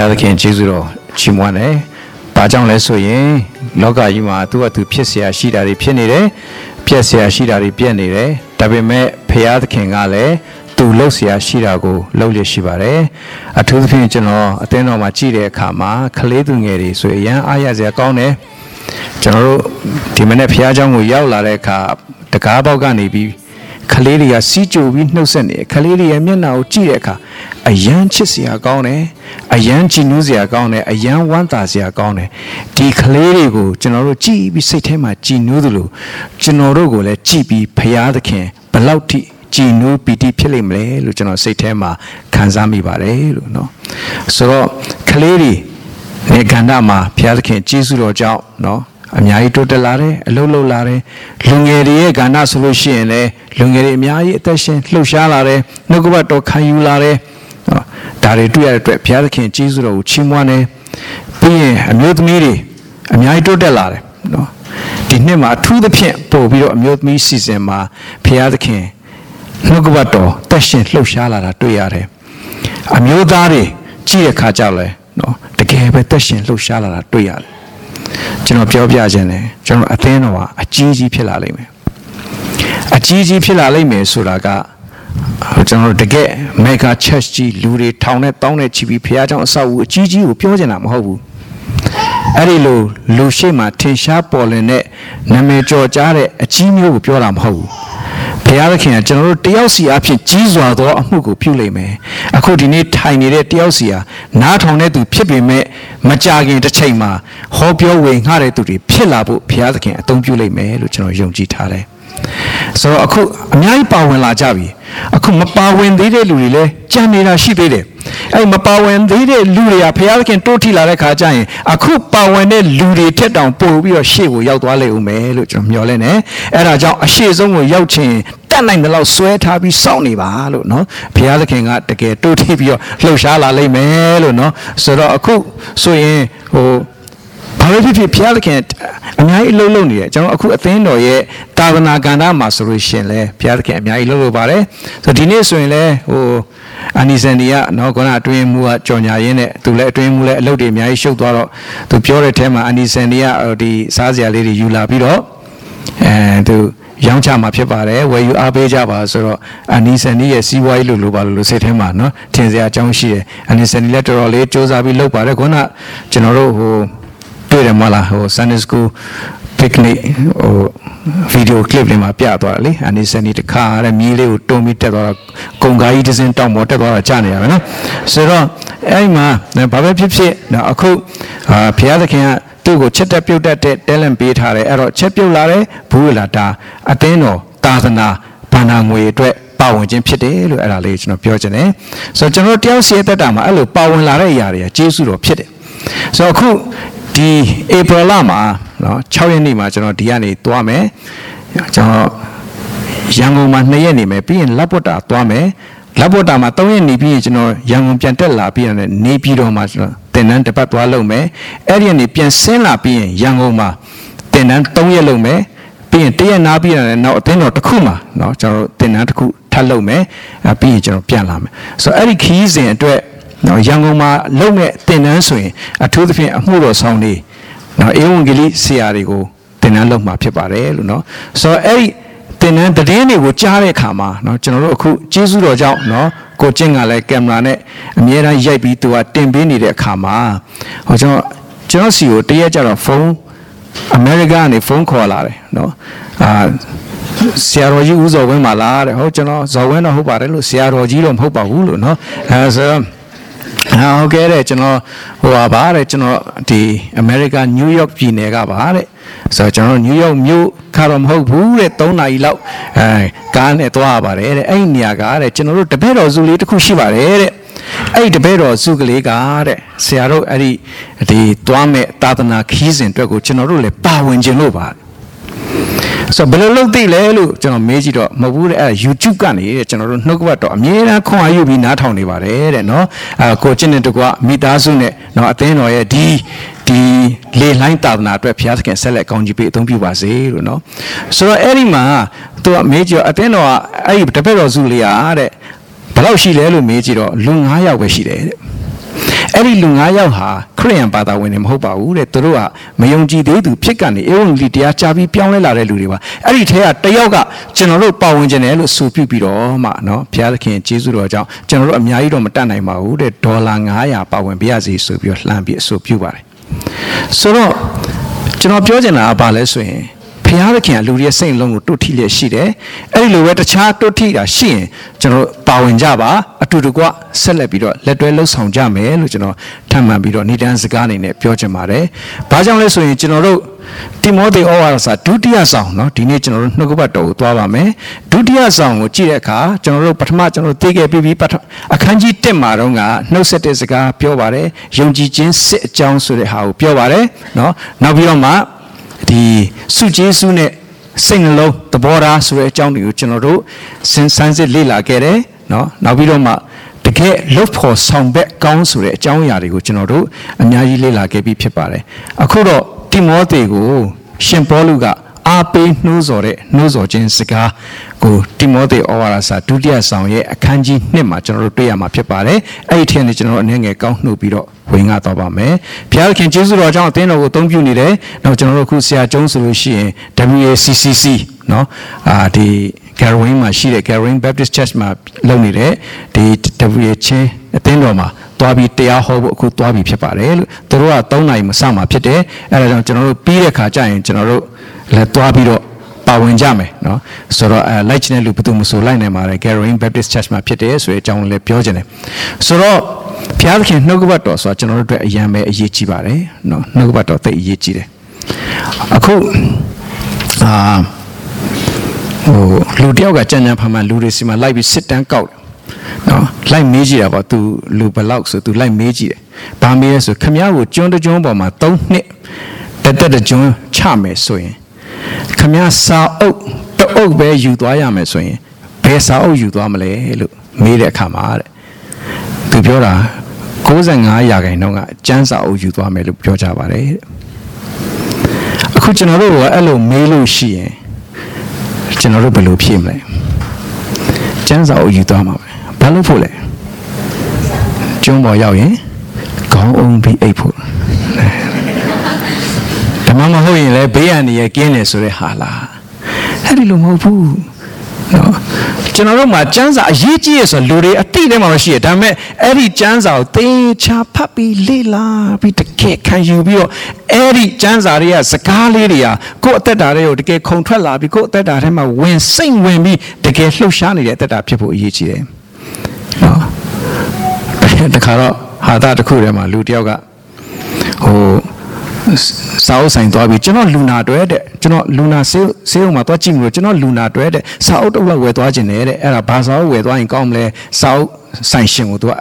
ရားသခင်ယေရှုတော်ချီးမွမ်းတယ်။ဘာကြောင့်လဲဆိုရင်လောကကြီးမှာသူ့အတူဖြစ်เสียရှိတာတွေဖြစ်နေတယ်။ပြက်เสียရှိတာတွေပြက်နေတယ်။ဒါပေမဲ့ဖရားသခင်ကလည်းသူလှုပ်เสียရှိတာကိုလှုပ်ရရှိပါတယ်။အထူးသဖြင့်ကျွန်တော်အသင်းတော်မှာကြည့်တဲ့အခါမှာကလေးသူငယ်တွေဆိုရင်အရန်အားရစရာကောင်းတယ်။ကျွန်တော်တို့ဒီမနေ့ဖရားเจ้าကိုရောက်လာတဲ့အခါတကားပေါက်ကနေပြီး ခလေးတွေကစီးကြိုပြီးနှုတ်ဆက်နေတယ်ခလေးတွေရဲ့မျက်နှာကိုကြည့်တဲ့အခါအယမ်းချစ်စရာကောင်းတယ်အယမ်းကြည်နူးစရာကောင်းတယ်အယမ်းဝမ်းသာစရာကောင်းတယ်ဒီခလေးတွေကိုကျွန်တော်တို့ကြည်ပြီးစိတ်ထဲမှာကြည်နူးသလိုကျွန်တော်တို့ကိုလည်းကြည်ပြီးဖရာသခင်ဘလောက်ထိကြည်နူးပီတိဖြစ်လိမ့်မလဲလို့ကျွန်တော်စိတ်ထဲမှာခံစားမိပါတယ်လို့เนาะဆိုတော့ခလေးတွေနေကန္တာမှာဘုရားသခင်ကျေးဇူးတော်ကြောင့်เนาะအများကြီးတိုးတက်လာတယ်အလုံးလုံးလာတယ်လူငယ်တွေရဲ့ကဏ္ဍဆိုလို့ရှိရင်လည်း လူငယ်တွေအများကြီးအသက်ရှင်လှုပ်ရှားလာတယ်နှုတ်ကပတ်တော်ခံယူလာတယ်နော်ဒါတွေတွေ့ရတဲ့အတွက်ဘုရားသခင်ကျေးဇူးတော်ကိုချီးမွမ်းတယ်ပြီးရင်အမျိုးသမီးတွေအများကြီးတိုးတက်လာတယ်နော်ဒီနှစ်မှာအထူးသဖြင့်ပို့ပြီးတော့အမျိုးသမီးစီစဉ်မှာဘုရားသခင်နှုတ်ကပတ်တော်တက်ရှင်လှုပ်ရှားလာတာတွေ့ရတယ်အမျိုးသားတွေကြည့်ရခါကြောက်လဲနော်တကယ်ပဲတက်ရှင်လှုပ်ရှားလာတာတွေ့ရတယ်ကျွန်တော်ပြောပြခြင်းတယ်ကျွန်တော်အသင်းတော်ကအကြီးကြီးဖြစ်လာလိမ့်မယ် အကြီးကြီးဖြစ်လာလိမ့်မယ်ဆိုတာကကျွန်တော်တို့တကယ် mega church ကြီးလူတွေထောင်နဲ့တောင်းနဲ့ချီပြီးဘုရားကျောင်းအဆောက်အဦအကြီးကြီးကိုပြောချင်တာမဟုတ်ဘူးအဲ့ဒီလိုလူရှိမှထင်ရှားပေါ်လင်တဲ့နာမည်ကျော်ကြားတဲ့အကြီးမျိုးကိုပြောတာမဟုတ်ဘူးဘုရားသခင်ကကျွန်တော်တို့တယောက်စီအဖြစ်ကြီးစွာသောအမှုကိုပြုလိုက်မယ်အခုဒီနေ့ထိုင်နေတဲ့တယောက်စီဟာနားထောင်တဲ့သူဖြစ်ပေမဲ့မကြခင်တစ်ချိန်မှာဟောပြောဝင်ငှတဲ့သူတွေဖြစ်လာဖို့ဘုရားသခင်အသုံးပြုလိုက်မယ်လို့ကျွန်တော်ယုံကြည်ထားတယ် ဆိုတော့အခုအများကြီးပါဝင်လာကြပြီအခုမပါဝင်သေးတဲ့လူတွေလည်းကြံနေတာရှိသေးတယ်အဲ့မပါဝင်သေးတဲ့လူတွေကဘုရားသခင်တိုးထီလာတဲ့ခါကျရင်အခုပါဝင်တဲ့လူတွေထက်တောင်ပို့ပြီးတော့ရှေ့ကိုရောက်သွားလိမ့်ဦးမယ်လို့ကျွန်တော်မျှော်လင့်တယ်အဲ့ဒါကြောင့်အရှိဆုံးကိုရောက်ခြင်းတတ်နိုင်တဲ့လောက်ဆွဲထားပြီးစောင့်နေပါလို့နော်ဘုရားသခင်ကတကယ်တိုးထီပြီးတော့လှုပ်ရှားလာလိမ့်မယ်လို့နော်ဆိုတော့အခုဆိုရင်ဟို ဘာလို့ဖြစ်ဖြစ်ဘုရားသခင်အများကြီးအလုပ်လုပ်နေတယ်ကျွန်တော်အခုအသင်းတော်ရဲ့တာဝနာကဏ္ဍမှာဆိုလို့ရှင်လဲဘုရားသခင်အများကြီးလုပ်လို့ပါတယ်ဆိုဒီနေ့ဆိုရင်လဲဟိုအနီစန်ဒီကနော်ခုနအတွင်းမူကကြော်ညာရင်းနဲ့သူလည်းအတွင်းမူလည်းအလုပ်တွေအများကြီးရှုပ်သွားတော့သူပြောတဲ့အထဲမှာအနီစန်ဒီကဒီစားစရာလေးတွေယူလာပြီးတော့အဲသူရောင်းချမှာဖြစ်ပါတယ်ဝယ်ယူအားပေးကြပါဆိုတော့အနီစန်ဒီရဲ့စီးပွားရေးလို့လို့ပါလို့စိတ်ထဲမှာနော်ထင်စရာအကြောင်းရှိတယ်အနီစန်ဒီလည်းတော်တော်လေးစ조사ပြီးလုပ်ပါတယ်ခုနကျွန်တော်တို့ဟို တွေ့တယ်မလားဟို Sunday School picnic ဟိုဗီဒီယိုကလစ်လေးမှာပြသွားတယ်လေအနီစနီတခါတဲ့မြီးလေးကိုတုံးပြီးတက်သွားတော့ကုံကားကြီးတစ်စင်းတောင်ပေါ်တက်သွားတာကြာနေရပါနော်ဆိုတော့အဲ့မှာဘာပဲဖြစ်ဖြစ်နော်အခုအာဘုရားသခင်ကသူ့ကိုချက်တက်ပြုတ်တက်တဲ့တဲလန်ပေးထားတယ်အဲ့တော့ချက်ပြုတ်လာတယ်ဘူးလာတာအသင်းတော်သာသနာဘာနာငွေအတွက်ပါဝင်ခြင်းဖြစ်တယ်လို့အဲ့ဒါလေးကျွန်တော်ပြောချင်တယ်ဆိုတော့ကျွန်တော်တယောက်စီရဲ့တက်တာမှာအဲ့လိုပါဝင်လာတဲ့အရာတွေကကျေးဇူးတော်ဖြစ်တယ်ဆိုတော့အခု ဒီဧပြီလမှာเนาะ6ရက်နေ့မှာကျွန်တော်ဒီကနေသွားမယ်ကျွန်တော်ရန်ကုန်မှာ2ရက်နေမယ်ပြီးရင်လက်ပွတ်တာသွားမယ်လက်ပွတ်တာမှာ3ရက်နေပြီးရင်ကျွန်တော်ရန်ကုန်ပြန်တက်လာပြီးရင်နေပြည်တော်မှာကျွန်တော်တင်တန်းတစ်ပတ်သွားလုပ်မယ်အဲ့ဒီကနေပြန်ဆင်းလာပြီးရင်ရန်ကုန်မှာတင်တန်း3ရက်လုပ်မယ်ပြီးရင်တရက်နားပြီးရင်နောက်အသင်းတော်တစ်ခုမှာเนาะကျွန်တော်တင်တန်းတစ်ခုထပ်လုပ်မယ်ပြီးရင်ကျွန်တော်ပြန်လာမယ်ဆိုတော့အဲ့ဒီခီးစဉ်အတွက် နော်ရန်ကုန်မှာလုံတဲ့တင်နန်းဆိုရင်အထူးသဖြင့်အမှုတော်ဆောင်နေနော်ဧဝံဂေလိဆရာတွေကိုတင်နန်းလုပ်မှာဖြစ်ပါတယ်လို့နော်ဆိုတော့အဲ့ဒီတင်နန်းတည်င်းတွေကိုကြားတဲ့အခါမှာနော်ကျွန်တော်တို့အခုကျေးဇူးတော်ကြောင့်နော်ကိုကျင့်ကလည်းကင်မရာနဲ့အမြဲတမ်းရိုက်ပြီးသူကတင်ပေးနေတဲ့အခါမှာဟောကျွန်တော်ကျွန်တော်စီကိုတရက်ကြတော့ဖုန်းအမေရိကကနေဖုန်းခေါ်လာတယ်နော်အာဆရာတော်ကြီးဦးဇော်ဝင်းပါလားတဲ့ဟုတ်ကျွန်တော်ဇော်ဝင်းတော့ဟုတ်ပါတယ်လို့ဆရာတော်ကြီးတော့မဟုတ်ပါဘူးလို့နော်အဲဆိုတော့ ဟာဟုတ်ကဲ့တဲ့ကျွန်တော်ဟိုပါပါတဲ့ကျွန်တော်ဒီအမေရိကန်နယူးယောက်ပြည်နယ်ကပါတဲ့ဆိုတော့ကျွန်တော်နယူးယောက်မြို့ခါတော့မဟုတ်ဘူးတဲ့3နာရီလောက်အဲကားနဲ့သွားရပါတယ်တဲ့အဲ့ဒီနေရာကတဲ့ကျွန်တော်တို့တပည့်တော်စုလေးတစ်ခုရှိပါတယ်တဲ့အဲ့ဒီတပည့်တော်စုကလေးကတဲ့ဆရာတို့အဲ့ဒီဒီသွားမဲ့သာသနာခီးစဉ်အတွက်ကိုကျွန်တော်တို့လည်းပါဝင်ခြင်းလို့ပါ ဆိုဘယ်လိုလုပ်သိလဲလို့ကျွန်တော်မေးကြည့်တော့မဟုတ်ဘူးတဲ့အဲ YouTube ကနေတဲ့ကျွန်တော်တို့နှုတ်ကပတ်တော့အမြဲတမ်းခွန်အားယူပြီးနားထောင်နေပါတယ်တဲ့နော်အဲကိုကျင့်တဲ့တကွမိသားစုနဲ့နော်အသင်းတော်ရဲ့ဒီဒီလေလိုင်းတာသနာအတွက်ဘုရားသခင်ဆက်လက်ကောင်းကြီးပေးအသုံးပြုပါစေလို့နော်ဆိုတော့အဲ့ဒီမှာသူကမေးကြည့်အသင်းတော်ကအဲ့ဒီတပည့်တော်စုလေးအားတဲ့ဘယ်လောက်ရှိလဲလို့မေးကြည့်တော့လူ9ယောက်ပဲရှိတယ်တဲ့ အဲ့ဒီလူ9ယောက်ဟာခရိယန်ဘာသာဝင်တွေမဟုတ်ပါဘူးတဲ့သူတို့ကမယုံကြည်သေးသူဖြစ်ကနေအေဝံဂေလိတရားကြားပြီးပြောင်းလဲလာတဲ့လူတွေပါအဲ့ဒီထဲကတယောက်ကကျွန်တော်တို့ပါဝင်ခြင်းတယ်လို့ဆိုပြပြီးတော့မှနော်ဘုရားသခင်ကျေးဇူးတော်ကြောင့်ကျွန်တော်တို့အများကြီးတော့မတတ်နိုင်ပါဘူးတဲ့ဒေါ်လာ900ပါဝင်ပြရစီဆိုပြီးတော့လှမ်းပြီးအဆိုပြုပါတယ်ဆိုတော့ကျွန်တော်ပြောချင်တာကဘာလဲဆိုရင် ဘုရားသခင်ကလူတွေရဲ့စိတ်လုံးကိုတွတ်ထိလျက်ရှိတယ်အဲ့ဒီလိုပဲတခြားတွတ်ထိတာရှိရင်ကျွန်တော်ပါဝင်ကြပါအတူတကွဆက်လက်ပြီးတော့လက်တွဲလှုပ်ဆောင်ကြမယ်လို့ကျွန်တော်ထပ်မံပြီးတော့ဏိဒန်းစကားအနေနဲ့ပြောချင်ပါတယ်ဘာကြောင့်လဲဆိုရင်ကျွန်တော်တို့တိမောသေဩဝါဒစာဒုတိယဆောင်เนาะဒီနေ့ကျွန်တော်တို့နှုတ်ကပတ်တော်ကိုသွားပါမယ်ဒုတိယဆောင်ကိုကြည့်တဲ့အခါကျွန်တော်တို့ပထမကျွန်တော်တို့သိခဲ့ပြီးပြီးအခန်းကြီး1မှာတော့ကနှုတ်ဆက်တဲ့စကားပြောပါတယ်ယုံကြည်ခြင်းစစ်အကြောင်းဆိုတဲ့ဟာကိုပြောပါတယ်เนาะနောက်ပြီးတော့မှ ဒီစုကျေးစုနဲ့စိတ်နှလုံးသဘောထားဆိုတဲ့အကြောင်းတွေကိုကျွန်တော်တို့စင်စမ်းစစ်လေ့လာခဲ့တယ်เนาะနောက်ပြီးတော့မှတကယ်လုတ်ဖို့ဆောင်ဘက်ကောင်းဆိုတဲ့အကြောင်းအရာတွေကိုကျွန်တော်တို့အများကြီးလေ့လာခဲ့ပြီးဖြစ်ပါတယ်အခုတော့တိမောသေကိုရှင်ပေါလုက အားပေးနှိုးဆော်တဲ့နှိုးဆော်ခြင်းစကားကိုတိမောသေဩဝါဒစာဒုတိယဆောင်ရဲ့အခန်းကြီး1မှာကျွန်တော်တို့တွေ့ရမှာဖြစ်ပါတယ်။အဲ့ဒီထက်နေကျွန်တော်တို့အနေငယ်ကောက်နှုတ်ပြီးတော့ဝင်ကားသွားပါမယ်။ဘုရားခင်ကျေးဇူးတော်ကြောင့်အသင်းတော်ကိုအသုံးပြုနေတယ်။နောက်ကျွန်တော်တို့ခုဆရာကျုံးဆိုလို့ရှိရင် WACCC နော်အာဒီ Garin မှာရှိတဲ့ Garin Baptist Church မှာလုပ်နေတဲ့ဒီ WA ချင်းအသင်းတော်မှာတွားပြီးတရားဟောဖို့အခုတွားပြီးဖြစ်ပါတယ်လို့သူတို့က3နိုင်မစမှာဖြစ်တယ်အဲဒါကြောင့်ကျွန်တော်တို့ပြီးတဲ့ခါကျရင်ကျွန်တော်တို့ လည်းသွားပြီးတော့ပါဝင်ကြမယ်เนาะဆိုတော့အဲလိုက်ချင်တဲ့လူဘယ်သူမှဆိုလိုက်နိုင်ပါတယ် Gathering Baptist Church မှာဖြစ်တယ်ဆိုတဲ့အကြောင်းလည်းပြောချင်တယ်ဆိုတော့ဘုရားသခင်နှုတ်ကပတ်တော်ဆိုတာကျွန်တော်တို့အတွက်အယံပဲအရေးကြီးပါတယ်เนาะနှုတ်ကပတ်တော်သိအရေးကြီးတယ်အခုအာဟိုလူတယောက်ကကြံ့ကြံ့ဖန်ဖန်လူတွေစီမှာလိုက်ပြီးစစ်တမ်းကောက်တယ်နော်လိုက်မေးကြည့်တာပေါ့ तू လူဘလောက်ဆို तू လိုက်မေးကြည့်တယ်ဘာမေးလဲဆိုခမည်းကိုကျွန်းတကျွန်းပေါ်မှာ3နှစ်တက်တက်တကျွန်းချမယ်ဆိုရင် ခမည်းစာအုပ်တအုပ်ပဲယူသွားရမယ်ဆိုရင်ဘယ်စာအုပ်ယူသွားမလဲလို့မေးတဲ့အခါမှာတဲ့သူပြောတာ95ရာခိုင်နှုန်းကကျန်းစာအုပ်ယူသွားမယ်လို့ပြောကြပါတယ်တဲ့အခုကျွန်တော်တို့ကအဲ့လိုမေးလို့ရှိရင်ကျွန်တော်တို့ဘယ်လိုဖြေမလဲကျန်းစာအုပ်ယူသွားမှာပဲဘာလို့ဖို့လဲကျွန်းပေါ်ရောက်ရင်ခေါင်းအုံးပြီးအိတ်ဖို့ ဓမ္မမဟုတ်ရင်လည်းဘေးရန်နေရကင်းတယ်ဆိုတဲ့ဟာလားအဲ့ဒီလိုမဟုတ်ဘူးနော်ကျွန်တော်တို့မှာကျမ်းစာအရေးကြီးရဆိုလူတွေအတိထဲမှာမရှိရဒါပေမဲ့အဲ့ဒီကျမ်းစာကိုသေချာဖတ်ပြီးလေ့လာပြီးတကယ်ခံယူပြီးတော့အဲ့ဒီကျမ်းစာတွေကစကားလေးတွေကကိုယ့်အသက်တာတွေကိုတကယ်ခုံထွက်လာပြီးကိုယ့်အသက်တာထဲမှာဝင်စိတ်ဝင်ပြီးတကယ်လှုပ်ရှားနေတဲ့အသက်တာဖြစ်ဖို့အရေးကြီးတယ်နော်တခါတော့ဟာတာတစ်ခုထဲမှာလူတယောက်ကဟို စာအုပ်ဆိုင်သွားပြီးကျွန်တော်လူနာတွဲတဲ့ကျွန်တော်လူနာဆေးဆေးုံမှာသွားကြည့်မလို့ကျွန်တော်လူနာတွဲတဲ့စာအုပ်တစ်လောက်ဝယ်သွားခြင်းနဲ့တဲ့အဲ့ဒါဘာစာအုပ်ဝယ်သွားရင်ကောင်းမလဲစာအုပ်ဆိုင်ရှင်ကိုသူက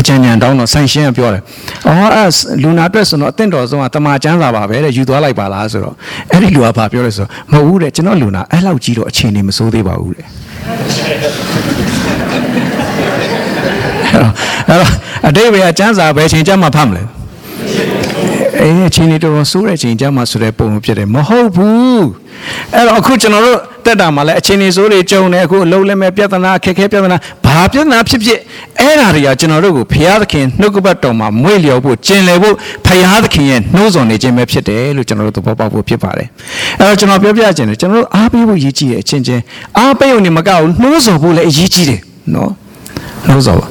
အကြံဉာဏ်တောင်းတော့ဆိုင်ရှင်ကပြောတယ်အော်အဲ့လူနာအတွက်ဆိုတော့အသင့်တော်ဆုံးကတမန်ကျမ်းစာပါပဲတဲ့ယူသွားလိုက်ပါလားဆိုတော့အဲ့ဒီလူကဘာပြောလဲဆိုတော့မဟုတ်ဘူးတဲ့ကျွန်တော်လူနာအဲ့လောက်ကြီးတော့အခြေအနေမစိုးသေးပါဘူးတဲ့အဲ့တော့အတိတ်ဘယ်ကကျမ်းစာပဲချိန်ကျမှဖတ်မလဲ အေးအချိန်လေးတော်တော်ဆိုးတဲ့ချိန်ကျမှဆိုတဲ့ပုံဖြစ်တယ်မဟုတ်ဘူးအဲ့တော့အခုကျွန်တော်တို့တက်တာမှာလည်းအချိန်လေးဆိုးတွေကြုံတယ်အခုအလုံးလည်းမဲ့ပြဿနာခက်ခဲပြဿနာဘာပြဿနာဖြစ်ဖြစ်အဲ့ဓာတွေကကျွန်တော်တို့ကိုဘုရားသခင်နှုတ်ကပတ်တော်မှာမွေ့လျော်ဖို့ကျင်လည်ဖို့ဘုရားသခင်ရဲ့နှိုးဆော်နေခြင်းပဲဖြစ်တယ်လို့ကျွန်တော်တို့သဘောပေါက်ဖို့ဖြစ်ပါတယ်အဲ့တော့ကျွန်တော်ပြောပြခြင်းတယ်ကျွန်တော်တို့အားပေးဖို့ရည်ကြီးတယ်အချင်းချင်းအားပေးုံနဲ့မကဘူးနှိုးဆော်ဖို့လည်းအရေးကြီးတယ်နော်နှိုးဆော်ပါ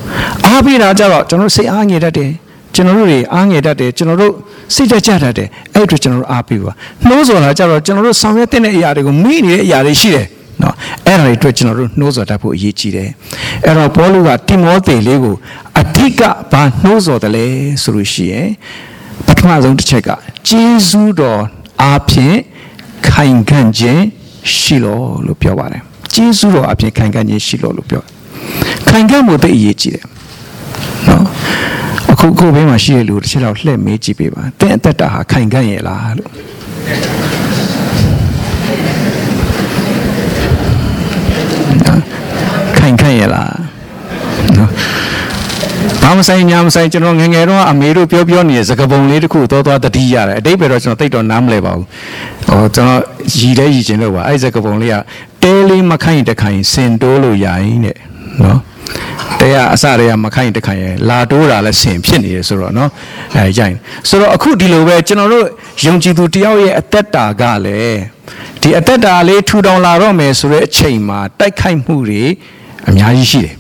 အားပေးတာကြတော့ကျွန်တော်စိတ်အားငယ်တတ်တယ်ကျွန်တော်တို့တွေအားငယ်တတ်တယ်ကျွန်တော်တို့ စိတ်တကြတတ်တယ်အဲ့အတွက်ကျွန်တော်တို့အားပေးပါနှိုးဆော်တာကြတော့ကျွန်တော်တို့ဆောင်ရွက်တဲ့အရာတွေကိုမိနေတဲ့အရာတွေရှိတယ်နော်အဲ့ဒါတွေအတွက်ကျွန်တော်တို့နှိုးဆော်တတ်ဖို့အရေးကြီးတယ်အဲ့တော့ပေါလုကတိမောသေလေးကိုအဓိကဘာနှိုးဆော်တယ်လဲဆိုလို့ရှိရင်ပထမဆုံးတစ်ချက်ကဂျေဇုတော်အားဖြင့်ခိုင်ခံ့ခြင်းရှိလို့လို့ပြောပါတယ်ဂျေဇုတော်အားဖြင့်ခိုင်ခံ့ခြင်းရှိလို့လို့ပြောခိုင်ခံ့မှုသိအရေးကြီးတယ်နော် အခုကိုဘေးမှာရှိတဲ့လူတစ်ချက်တော့လှည့်မေးကြည့်ပေးပါတဲ့အသက်တာဟာခိုင်ခံ့ရဲ့လားလို့ခိုင်ခံ့ရဲ့လားနော်ဘာမဆိုင်ညာမဆိုင်ကျွန်တော်ငငယ်တော့အမေတို့ပြောပြောနေတဲ့စကားပုံလေးတစ်ခုသွားသွားတတိရတယ်အတိတ်ပဲတော့ကျွန်တော်တိတ်တော့နားမလဲပါဘူးဟောကျွန်တော်ရည်လဲရည်ချင်းလို့ပါအဲ့စကားပုံလေးကတဲလေးမခိုင်တခိုင်စင်တိုးလို့ရရင်တဲ့နော် တရားအစတွေကမခိုင်းတခိုင်ရလာတိုးတာလည်းဆင်ဖြစ်နေတယ်ဆိုတော့เนาะအဲကြိုင်ဆိုတော့အခုဒီလိုပဲကျွန်တော်တို့ယုံကြည်သူတယောက်ရဲ့အသက်တာကလည်းဒီအသက်တာလေးထူထောင်လာတော့မယ်ဆိုတဲ့အချိန်မှာတိုက်ခိုက်မှုတွေအများကြီးရှိတယ်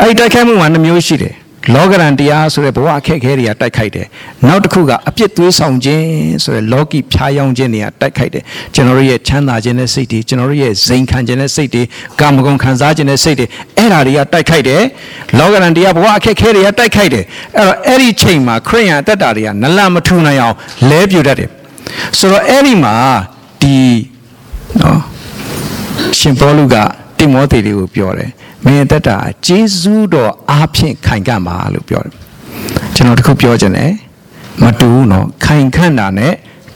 အဲဒီတိုက်ခိုက်မှုကနှမျိုးရှိတယ် လောကရန်တရားဆိုတဲ့ဘဝအခက်အခဲတွေကတိုက်ခိုက်တယ်။နောက်တစ်ခုကအပြစ်သွေးဆောင်ခြင်းဆိုတဲ့လောကီဖြားယောင်းခြင်းတွေကတိုက်ခိုက်တယ်။ကျွန်တော်တို့ရဲ့ချမ်းသာခြင်းနဲ့စိတ်တွေကျွန်တော်တို့ရဲ့ဇိမ်ခံခြင်းနဲ့စိတ်တွေကာမဂုဏ်ခံစားခြင်းနဲ့စိတ်တွေအဲ့ဓာတွေကတိုက်ခိုက်တယ်။လောကရန်တရားဘဝအခက်အခဲတွေကတိုက်ခိုက်တယ်။အဲ့တော့အဲ့ဒီချိန်မှာခရိယန်အသက်တာတွေကနလမထူနိုင်အောင်လဲပြူတတ်တယ်။ဆိုတော့အဲ့ဒီမှာဒီနော်ရှင်ပေါလုကတိမောသေတွေကိုပြောတယ် မင်းတက်တာဂျေဇုတော်အားဖြင့်ခိုင်ခံ့ပါလို့ပြောတယ်ကျွန်တော်တခုပြောချင်တယ်မတူဘူးနော်ခိုင်ခန့်တာနဲ့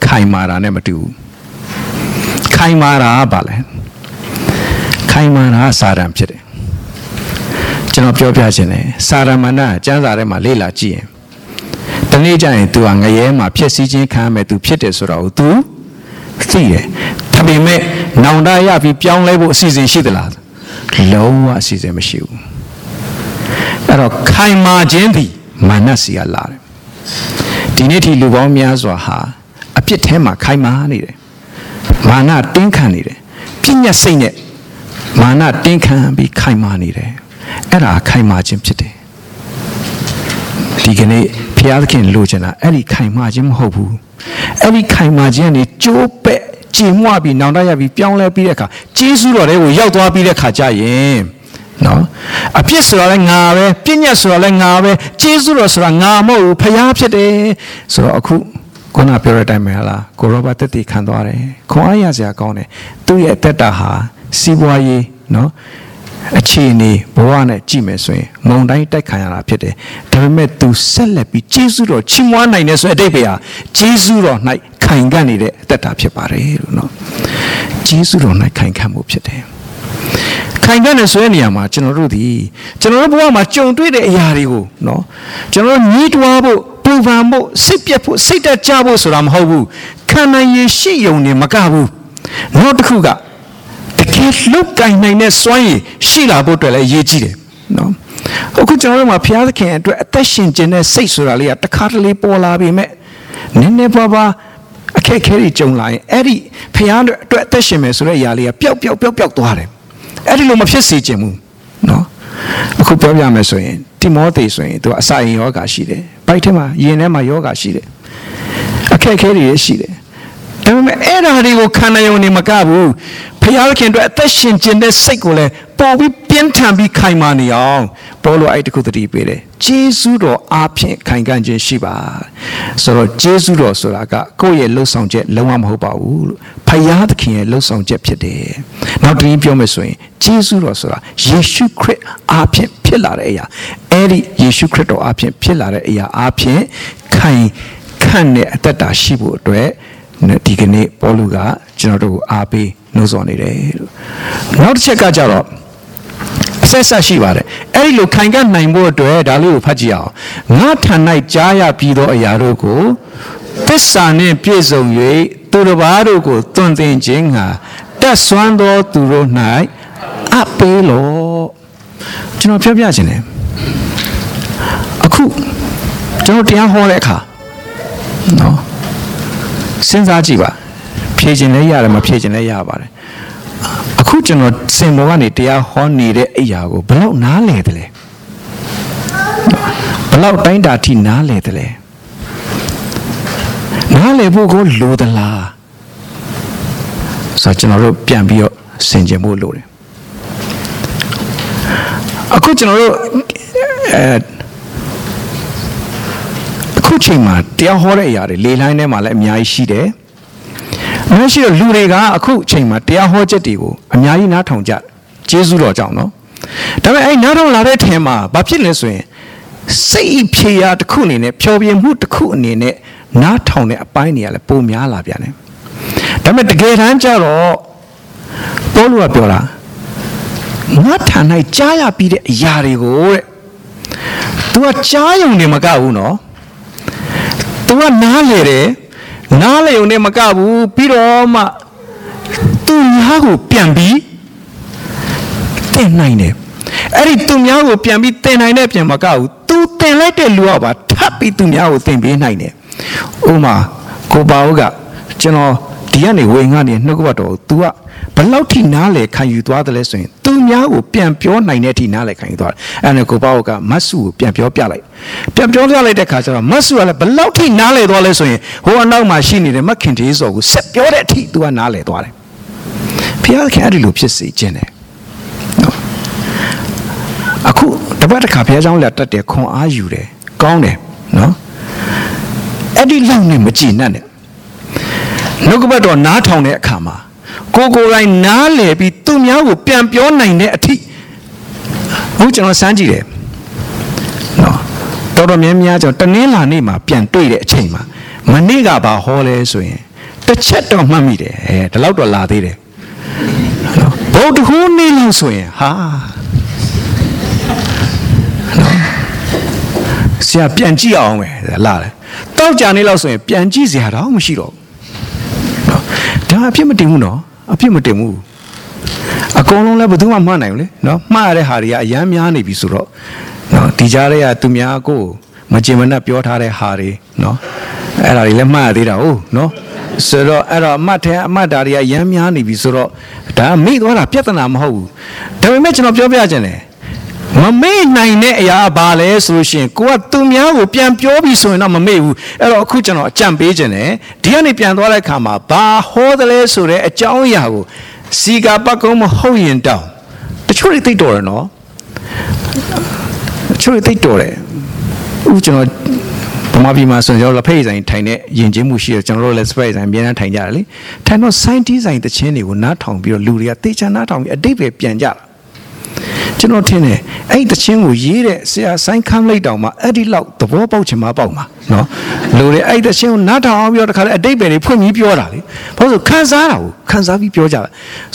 ခိုင်မာတာနဲ့မတူဘူးခိုင်မာတာကဘာလဲခိုင်မာတာကစာရန်ဖြစ်တယ်ကျွန်တော်ပြောပြချင်တယ်စာရမဏေကျမ်းစာထဲမှာလေ့လာကြည့်ရင်တနေ့ကျရင် तू ကငရဲမှာဖြစ်စည်းခြင်းခံရမယ် तू ဖြစ်တယ်ဆိုတော့ तू သိတယ်ဒါပေမဲ့နောင်တရပြီးပြောင်းလဲဖို့အစီအစဉ်ရှိသလား လုံးဝအစီအစဉ်မရှိဘူးအဲ့တော့ခိုင်မာခြင်းသည်မာနစီကလာတယ်ဒီနေ့ထိလူပေါင်းများစွာဟာအပြစ်ထဲမှာခိုင်မာနေတယ်မာနတင်းခံနေတယ်ပြညတ်စိတ်နဲ့မာနတင်းခံပြီးခိုင်မာနေတယ်အဲ့ဒါခိုင်မာခြင်းဖြစ်တယ်ဒီကနေ့ဘုရားသခင်လိုချင်တာအဲ့ဒီခိုင်မာခြင်းမဟုတ်ဘူးအဲ့ဒီခိုင်မာခြင်းကနေကြိုးပဲ့ ကြည်မွပြီးနောင်တရပြီးပြောင်းလဲပြီးတဲ့အခါဂျေစုတော်တွေကိုရောက်သွားပြီးတဲ့အခါကျရင်နော်အပြစ်ဆိုတာလည်းငါပဲပြည့်ညတ်ဆိုတာလည်းငါပဲဂျေစုတော်ဆိုတာငါမဟုတ်ဘူးဖျားဖြစ်တယ်ဆိုတော့အခုခုနပြောတဲ့အတိုင်းပဲဟာလားကိုရောဘတ်တက်တီခံသွားတယ်ခွန်အားရစရာကောင်းတယ်သူ့ရဲ့အသက်တာဟာစီးပွားရေးနော် အခြေအနေဘဝနဲ့ကြည့်မယ်ဆိုရင်မုံတိုင်းတိုက်ခံရတာဖြစ်တယ်ဒါပေမဲ့ तू ဆက်လက်ပြီးဂျေစုတော်ချီးမွမ်းနိုင်တယ်ဆိုတဲ့အတိတ်ပဲဟာဂျေစုတော်၌ခိုင်ခံ့နေတဲ့အသက်တာဖြစ်ပါတယ်လို့နော်ဂျေစုတော်၌ခိုင်ခံ့မှုဖြစ်တယ်ခိုင်ခံ့တဲ့ဆိုတဲ့နေရာမှာကျွန်တော်တို့ဒီကျွန်တော်တို့ဘဝမှာကြုံတွေ့တဲ့အရာတွေကိုနော်ကျွန်တော်တို့ညှိတွားဖို့ပူပန်ဖို့စိတ်ပြတ်ဖို့စိတ်တက်ကြဖို့ဆိုတာမဟုတ်ဘူးခံနိုင်ရရှိယုံနေမကဘူးနောက်တစ်ခုက တကယ်လုတ်ကင်နိုင်တဲ့စွမ်းရည်ရှိလာဖို့အတွက်လည်းအရေးကြီးတယ်နော်အခုကျွန်တော်တို့မှာဘုရားသခင်အတွက်အသက်ရှင်ခြင်းနဲ့စိတ်ဆိုတာလေးကတခါတလေပေါ်လာပြီမဲ့နည်းနည်းပါးပါးအခက်အခဲတွေကြုံလာရင်အဲ့ဒီဘုရားအတွက်အသက်ရှင်မယ်ဆိုတဲ့အရာလေးကပျောက်ပျောက်ပျောက်ပျောက်သွားတယ်အဲ့ဒီလိုမဖြစ်စေချင်ဘူးနော်အခုပြောပြမယ်ဆိုရင်တိမောသေဆိုရင်သူအစာရင်ယောဂါရှိတယ်ဘိုက်ထဲမှာယင်ထဲမှာယောဂါရှိတယ်အခက်အခဲတွေရှိတယ် ဒါပေမဲ့အဲ့ဓာတွေကိုခံနိုင်ုံနေမကဘူးဖခင်ခင်အတွက်အသက်ရှင်ခြင်းတဲ့စိတ်ကိုလည်းပေါ်ပြီးပြင်းထန်ပြီးခိုင်မာနေအောင်ဘောလိုအဲ့တခုတတိပေးတယ်ဂျေဇုတော်အားဖြင့်ခိုင်ခံ့ခြင်းရှိပါဆိုတော့ဂျေဇုတော်ဆိုတာကကိုယ့်ရဲ့လှုပ်ဆောင်ချက်လုံးဝမဟုတ်ပါဘူးလို့ဖခင်သခင်ရဲ့လှုပ်ဆောင်ချက်ဖြစ်တယ်နောက်တနည်းပြောမယ်ဆိုရင်ဂျေဇုတော်ဆိုတာယေရှုခရစ်အားဖြင့်ဖြစ်လာတဲ့အရာအဲ့ဒီယေရှုခရစ်တော်အားဖြင့်ဖြစ်လာတဲ့အရာအားဖြင့်ခိုင်ခန့်တဲ့အသက်တာရှိဖို့အတွက် ဒီကနေ့ပေါလုကကျွန်တော်တို့ကိုအားပေးနှိုးဆော်နေတယ်လို့နောက်တစ်ချက်ကကြတော့အဆက်ဆက်ရှိပါတယ်အဲ့ဒီလိုခိုင်ကနိုင်ဖို့အတွက်ဒါလေးကိုဖတ်ကြည့်အောင်ငါထံ၌ကြားရပြီးသောအရာတို့ကိုသစ္စာနှင့်ပြည့်စုံ၍သူတစ်ပါးတို့ကိုသွန်သင်ခြင်းငါတက်ဆွမ်းသောသူတို့၌အပ်ပေးလို့ကျွန်တော်ပြောပြခြင်းတယ်အခုကျွန်တော်တရားဟောတဲ့အခါနော် စဉ်းစားကြည့်ပါဖြည့်ခြင်းလည်းရတယ်မဖြည့်ခြင်းလည်းရပါတယ်အခုကျွန်တော်စင်ပေါ်ကနေတရားဟောနေတဲ့အရာကိုဘယ်လောက်နားလဲတယ်လဲဘယ်လောက်တိုင်းတာထိနားလဲတယ်လဲနားလဲဖို့ကိုလိုသလားဆိုတော့ကျွန်တော်တို့ပြန်ပြီးတော့ဆင်ခြင်ဖို့လိုတယ်အခုကျွန်တော်တို့အဲ အခုချိန်မှာတရားဟောတဲ့အရာတွေလေလိုင်းထဲမှာလည်းအများကြီးရှိတယ်။အများရှိတော့လူတွေကအခုချိန်မှာတရားဟောချက်တွေကိုအများကြီးနားထောင်ကြကျေးဇူးတော်ကြောင့်နော်။ဒါပေမဲ့အဲ့နားထောင်လာတဲ့ထဲမှာဘာဖြစ်လဲဆိုရင်စိတ်ဖြေရာတစ်ခုအနေနဲ့ဖြောပြမှုတစ်ခုအနေနဲ့နားထောင်တဲ့အပိုင်းတွေကလည်းပုံများလာပြန်တယ်။ဒါပေမဲ့တကယ်တမ်းကျတော့ပေါလုကပြောတာငါဌာ၌ကြားရပြီးတဲ့အရာတွေကိုတဲ့။ तू ကကြားယုံနေမကဘူးနော်။ तू ကနားလေတယ်နားလေုံနဲ့မကဘူးပြီးတော့မှသူညာကိုပြန်ပြီးတင်နိုင်တယ်အဲ့ဒီသူများကိုပြန်ပြီးတင်နိုင်တဲ့ပြန်မကဘူးသူတင်လိုက်တဲ့လူကပါထပ်ပြီးသူများကိုတင်ပေးနိုင်တယ်ဥမာကိုပါဦးကကျွန်တော် ဒီကနေဝေငှနေနှုတ်ကပတ်တော် तू ကဘလောက်ထိနားလေခံယူသွားတယ်လဲဆိုရင်သူများကိုပြန်ပြောနိုင်တဲ့အထိနားလေခံယူသွားတယ်အဲ့ဒါကိုပေါ့ကမတ်စုကိုပြန်ပြောပြလိုက်ပြန်ပြောပြလိုက်တဲ့ခါကျတော့မတ်စုကလည်းဘလောက်ထိနားလေသွားလဲဆိုရင်ဟိုအနောက်မှာရှိနေတဲ့မခင်တေးစော်ကိုဆက်ပြောတဲ့အထိ तू ကနားလေသွားတယ်ဖခင်ခင်အဲ့ဒီလိုဖြစ်စေခြင်းတယ်နော်အခုတပတ်တစ်ခါဘုရားကျောင်းလာတက်တယ်ခွန်အားယူတယ်ကောင်းတယ်နော်အဲ့ဒီလောက်နဲ့မကြည်နဲ့ နှုတ်ကပတ်တော်နားထောင်တဲ့အခါမှာကိုကိုယ်တိုင်နားလည်ပြီးသူများကိုပြန်ပြောနိုင်တဲ့အထိဟုတ်ကျွန်တော်စမ်းကြည့်တယ်နော်တော်တော်များများကျွန်တော်တနင်္လာနေ့မှာပြန်တွေ့တဲ့အချိန်မှာမနေ့ကဘာဟောလဲဆိုရင်တစ်ချက်တော့မှတ်မိတယ်အဲဒီလောက်တော့လာသေးတယ်နော်ဘုဒ္ဓဟူးနေ့လို့ဆိုရင်ဟာနော်ဆရာပြန်ကြည့်အောင်ပဲလာတယ်တောက်ကြနေလောက်ဆိုရင်ပြန်ကြည့်စရာတော့မရှိတော့ဘူး ဒါအဖြစ်မတင်ဘူးနော်အဖြစ်မတင်ဘူးအကုန်လုံးလည်းဘယ်သူမှမှားနိုင်ဘူးလေနော်မှားရတဲ့ဟာတွေကအရန်များနေပြီဆိုတော့နော်ဒီကြားထဲကသူများကိုမကြင်မနှက်ပြောထားတဲ့ဟာတွေနော်အဲ့ဒါတွေလည်းမှားရသေးတာဟုတ်နော်ဆိုတော့အဲ့တော့အမှတ်ထဲအမှတ်ဓာတွေကရမ်းများနေပြီဆိုတော့ဒါမိသွားတာပြဿနာမဟုတ်ဘူးဒါပေမဲ့ကျွန်တော်ပြောပြခြင်းတယ် မမေ့နိုင်တဲ့အရာဘာလဲဆိုလို့ရှိရင်ကိုကသူများကိုပြန်ပြောပြီးဆိုရင်တော့မမေ့ဘူးအဲ့တော့အခုကျွန်တော်အကြံပေးခြင်းတယ်ဒီကနေပြန်သွားတဲ့အခါမှာဘာဟောတယ်လဲဆိုတဲ့အကြောင်းအရာကိုစီကာပတ်ကုန်းမဟုတ်ရင်တောင်းတချို့တွေသိတော်တယ်နော်တချို့တွေသိတော်တယ်ဦးကျွန်တော်ဗမာပြည်မှာဆိုရင်ကျွန်တော်လက်ဖက်ဆိုင်ထိုင်တဲ့ယဉ်ကျေးမှုရှိရကျွန်တော်တို့လည်းစပိတ်ဆိုင်အများအားထိုင်ကြတယ်လေထိုင်တော့ scientist ဆိုင်တခြင်းတွေကိုနားထောင်ပြီးတော့လူတွေကတေချာနားထောင်ပြီးအတိတ်ပဲပြန်ကြတာ ကျွန်တော်ထင်တယ်အဲ့ဒီတခြင်းကိုရေးတဲ့ဆရာဆိုင်းခမ်းလိုက်တောင်မှအဲ့ဒီလောက်သဘောပေါက်ချင်မှပေါက်မှာနော်လူတွေအဲ့ဒီတခြင်းကိုနားထောင်အောင်ပြီးတော့တခါလေအတိတ်ပဲတွေဖွင့်ပြီးပြောတာလေဘာလို့ခံစားတာကိုခံစားပြီးပြောကြတာ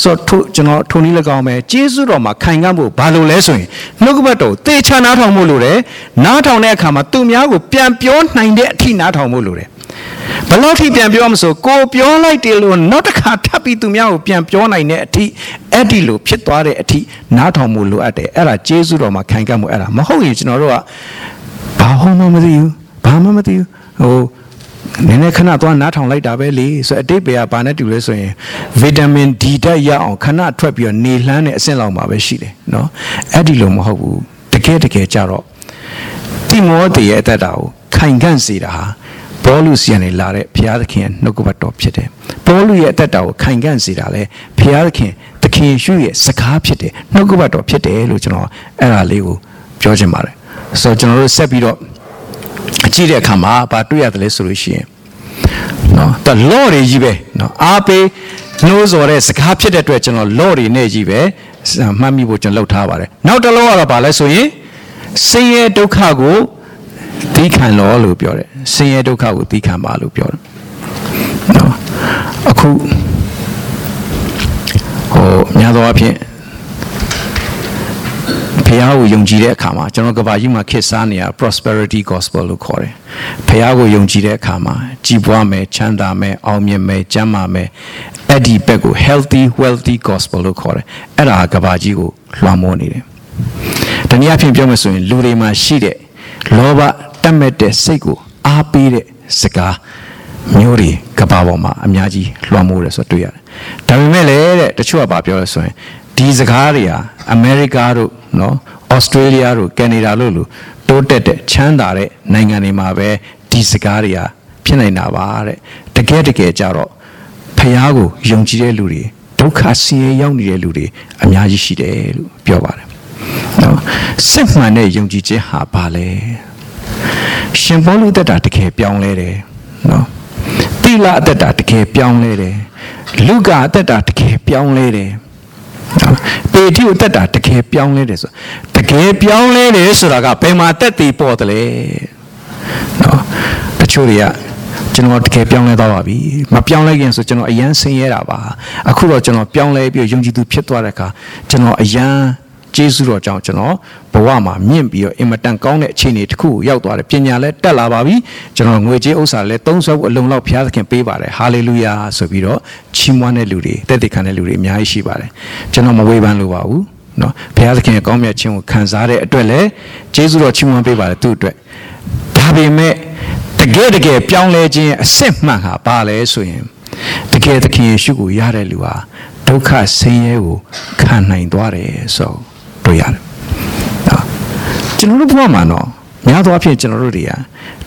ဆိုတော့ထိုကျွန်တော်ထိုနည်း၎င်းပဲကျေးဇူးတော်မှာခိုင်ခံ့ဖို့ဘာလို့လဲဆိုရင်နှုတ်ကပတ်တော်တေချာနားထောင်ဖို့လိုတယ်နားထောင်တဲ့အခါမှာသူများကိုပြန်ပြောနိုင်တဲ့အထိနားထောင်ဖို့လိုတယ် ဘလောက်ထိပြန်ပြောမဆိုကိုပြောလိုက်တယ်လို့နောက်တစ်ခါထပ်ပြီးသူများကိုပြန်ပြောနိုင်တဲ့အထိအဲ့ဒီလိုဖြစ်သွားတဲ့အထိနားထောင်မှုလိုအပ်တယ်အဲ့ဒါကျေးဇူးတော်မှာခံကပ်မှုအဲ့ဒါမဟုတ်ရင်ကျွန်တော်တို့ကဘာဟုတ်မှမသိဘူးဘာမှမသိဘူးဟိုနည်းနည်းခဏသွားနားထောင်လိုက်တာပဲလေဆိုအတိတ်ပဲကဘာနဲ့တူလဲဆိုရင်ဗီတာမင် D ဓာတ်ရအောင်ခဏထွက်ပြီးတော့နေလှမ်းတဲ့အဆင့်လောက်မှာပဲရှိတယ်နော်အဲ့ဒီလိုမဟုတ်ဘူးတကယ်တကယ်ကြတော့တိမောသေရဲ့အသက်တာကိုခိုင်ခန့်စေတာဟာ ပေါလုစီကနေလာတဲ့ဘုရားသခင်နှုတ်ကပတ်တော်ဖြစ်တယ်။ပေါလုရဲ့အသက်တာကိုခိုင်ခန့်စေတာလေဘုရားသခင်သခင်ယေရှုရဲ့စကားဖြစ်တယ်နှုတ်ကပတ်တော်ဖြစ်တယ်လို့ကျွန်တော်အဲ့ဒါလေးကိုပြောချင်ပါတယ်။ဆိုတော့ကျွန်တော်တို့ဆက်ပြီးတော့အကြည့်တဲ့အခါမှာဘာတွေ့ရတယ်လဲဆိုလို့ရှိရင်နော်တလော့တွေကြီးပဲနော်အားပေးနှိုးဆော်တဲ့စကားဖြစ်တဲ့အတွက်ကျွန်တော်လော့တွေနဲ့ကြီးပဲမှတ်မိဖို့ကျွန်တော်လှုပ်ထားပါတယ်။နောက်တစ်လောကတော့ဘာလဲဆိုရင်ဆင်းရဲဒုက္ခကို သီးခံလောလို့ပြောတယ်ဆင်းရဲဒုက္ခကိုသီးခံပါလို့ပြောတယ်နော်အခုဟိုများသောအားဖြင့်ဖះကိုယုံကြည်တဲ့အခါမှာကျွန်တော်ကဘာကြီးမှာခေတ်စားနေရ prosperity gospel လို့ခေါ်တယ်ဖះကိုယုံကြည်တဲ့အခါမှာကြီးပွားမယ်ချမ်းသာမယ်အောင်မြင်မယ်ကျန်းမာမယ်အဲ့ဒီဘက်ကို healthy wealthy gospel လို့ခေါ်တယ်အဲ့ဒါကဘာကြီးကိုလွှမ်းမိုးနေတယ်တနည်းအားဖြင့်ပြောမယ်ဆိုရင်လူတွေမှာရှိတဲ့ လောဘတတ်မဲ့တဲ့စိတ်ကိုအားပေးတဲ့စကားမျိုးတွေကဘာပေါ်မှာအများကြီးလွှမ်းမိုးတယ်ဆိုတွေ့ရတယ်။ဒါပေမဲ့လည်းတဲ့တချို့ကပြောလဲဆိုရင်ဒီစကားတွေဟာအမေရိကတို့နော်ဩစတြေးလျတို့ကနေဒါတို့လိုတိုးတက်တဲ့ချမ်းသာတဲ့နိုင်ငံတွေမှာပဲဒီစကားတွေဟာဖြစ်နေတာပါတဲ့။တကယ်တကယ်ကြတော့ဖះကိုယုံကြည်တဲ့လူတွေဒုက္ခဆင်းရဲရောက်နေတဲ့လူတွေအများကြီးရှိတယ်လို့ပြောပါတယ်။ နော်စစ်မှန်တဲ့ယုံကြည်ခြင်းဟာဘာလဲ။ရှင်ပေါလုတက်တာတကယ်ပြောင်းလဲတယ်နော်တိလအသက်တာတကယ်ပြောင်းလဲတယ်လူကအသက်တာတကယ်ပြောင်းလဲတယ်ပေတိအသက်တာတကယ်ပြောင်းလဲတယ်ဆိုတကယ်ပြောင်းလဲတယ်ဆိုတာကဘယ်မှာတက်တည်ပေါ်တယ်လဲနော်တချို့တွေကကျွန်တော်တကယ်ပြောင်းလဲသွားပါပြီမပြောင်းလဲခင်ဆိုကျွန်တော်အယမ်းဆင်းရဲတာပါအခုတော့ကျွန်တော်ပြောင်းလဲပြီးယုံကြည်သူဖြစ်သွားတဲ့အခါကျွန်တော်အယမ်း ကျေးဇူးတော်ကြောင့်ကျွန်တော်ဘဝမှာမြင့်ပြီးတော့အင်မတန်ကောင်းတဲ့အခြေအနေတစ်ခုကိုရောက်သွားတယ်ပညာလည်းတက်လာပါပြီကျွန်တော်ငွေကြေးဥစ္စာလည်းသုံးဆွဲဖို့အလုံလောက်ဘုရားသခင်ပေးပါတယ်ဟာလေလုယာဆိုပြီးတော့ချီးမွမ်းတဲ့လူတွေတက်တည်ခံတဲ့လူတွေအများကြီးရှိပါတယ်ကျွန်တော်မဝေဖန်လိုပါဘူးနော်ဘုရားသခင်ရဲ့ကောင်းမြတ်ခြင်းကိုခံစားတဲ့အတွက်လည်းကျေးဇူးတော်ချီးမွမ်းပေးပါတယ်သူ့အတွက်ဒါပေမဲ့တကယ်တကယ်ပြောင်းလဲခြင်းအစစ်မှန်ဟာပါလဲဆိုရင်တကယ်သခင်ယေရှုကိုရတဲ့လူဟာဒုက္ခဆင်းရဲကိုခံနိုင်သွားတယ်ဆိုတွေ့ ရတယ်နော်ကျွန်တော်တို့ဘဝမှာတော့များသောအားဖြင့်ကျွန်တော်တို့တွေက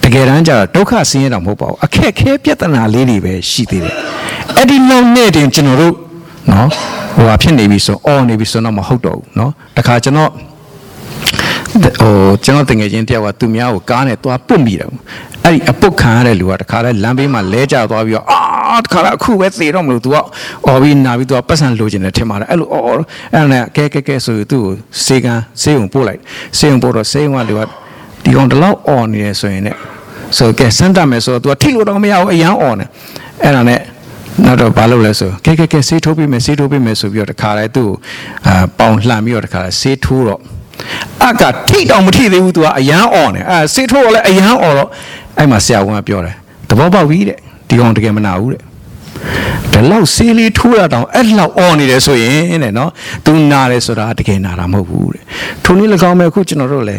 တကယ်တမ်းကျတော့ဒုက္ခဆင်းရဲတော့မဟုတ်ပါဘူးအခက်အခဲပြဿနာလေးတွေပဲရှိသေးတယ်အဲ့ဒီလောက်နဲ့တင်ကျွန်တော်တို့နော်ဟိုဟာဖြစ်နေပြီဆိုအော်နေပြီဆိုတော့မဟုတ်တော့ဘူးနော်တခါကျွန်တော်ဟိုကျွန်တော်တငယ်ချင်းတယောက်ကသူများကိုကားနဲ့သွားပုတ်မိတယ် အဲ့ဒီအပုတ်ခံရတဲ့လူကတခါလဲလမ်းဘေးမှာလဲကျသွားပြီးတော့အာတခါလဲအခုပဲသေတော့မလို့ तू ကအော်ပြီးနာပြီး तू ကပတ်စံလိုချင်တယ်ထင်ပါတယ်အဲ့လိုအော်အဲ့ဒါနဲ့ကဲကဲကဲဆိုသူ့ကိုစေကန်းစေုံပို့လိုက်စေုံပို့တော့စေုံကလူကဒီကောင်တလောက်အော်နေတယ်ဆိုရင်ねဆိုကဲစမ်းတတ်မယ်ဆိုတော့ तू ကထိလို့တော့မရဘူးအရန်အော်နေအဲ့ဒါနဲ့နောက်တော့ဘာလုပ်လဲဆိုကဲကဲကဲဆေးထိုးပေးမယ်ဆေးထိုးပေးမယ်ဆိုပြီးတော့တခါလဲသူ့ကိုအာပေါင်လှန်ပြီးတော့တခါလဲဆေးထိုးတော့အကထိတောင်မထိသေးဘူး तू ကအရန်အော်နေအဲဆေးထိုးတော့လဲအရန်အော်တော့ အဲ့မှာဆရာဝန်ကပြောတယ်သဘောပေါက်ပြီတဲ့ဒီကောင်တကယ်မနာဘူးတဲ့ဒါလောက်ဆေးလေးထိုးရတော့အဲ့လောက်အော်နေတယ်ဆိုရင်တဲ့နော် तू နာတယ်ဆိုတာတကယ်နာတာမဟုတ်ဘူးတဲ့ထိုနည်း၎င်းပဲအခုကျွန်တော်တို့လဲ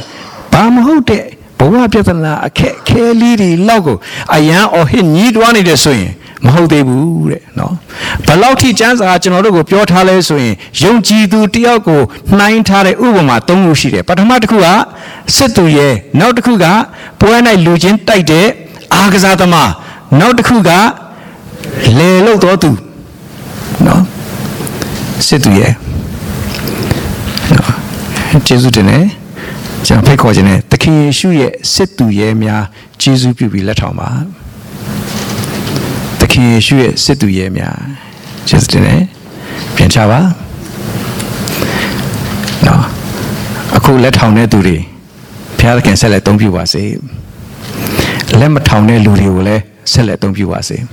ဘာမဟုတ်တဲ့ဘဝပြဿနာအခက်ခဲလေးတွေလောက်ကိုအရန်အော်ဟစ်ညီးတွားနေတယ်ဆိုရင် မဟုတ်သေးဘူးတဲ့နော်ဘလောက်ထိကျမ်းစာကျွန်တော်တို့ကိုပြောထားလဲဆိုရင်ယုံကြည်သူတယောက်ကိုနှိုင်းထားတဲ့ဥပမာ၃ခုရှိတယ်ပထမတစ်ခုကစစ်သူရဲ့နောက်တစ်ခုကပွဲ၌လူချင်းတိုက်တဲ့အာကစားသမားနောက်တစ်ခုကလေလုတ်တော်သူနော်စစ်သူရဲ့နော်ကျေးဇူးတင်တယ်ကျွန်တော်ဖိတ်ခေါ်ခြင်းနဲ့သခင်ယေရှုရဲ့စစ်သူရဲ့များကျေးဇူးပြုပြီးလက်ထောင်ပါသ ခင်ယေရှုရဲ့စစ်သူရဲ့များကျေးဇူးတင်တယ်ပြန်ချပါနော်အခုလက်ထောင်တဲ့သူတွေဘုရားသခင်ဆက်လက်သုံးပြပါစေလက်မထောင်တဲ့လူတွေကိုလည်းဆက်လက်သုံးပြပါစေဒါ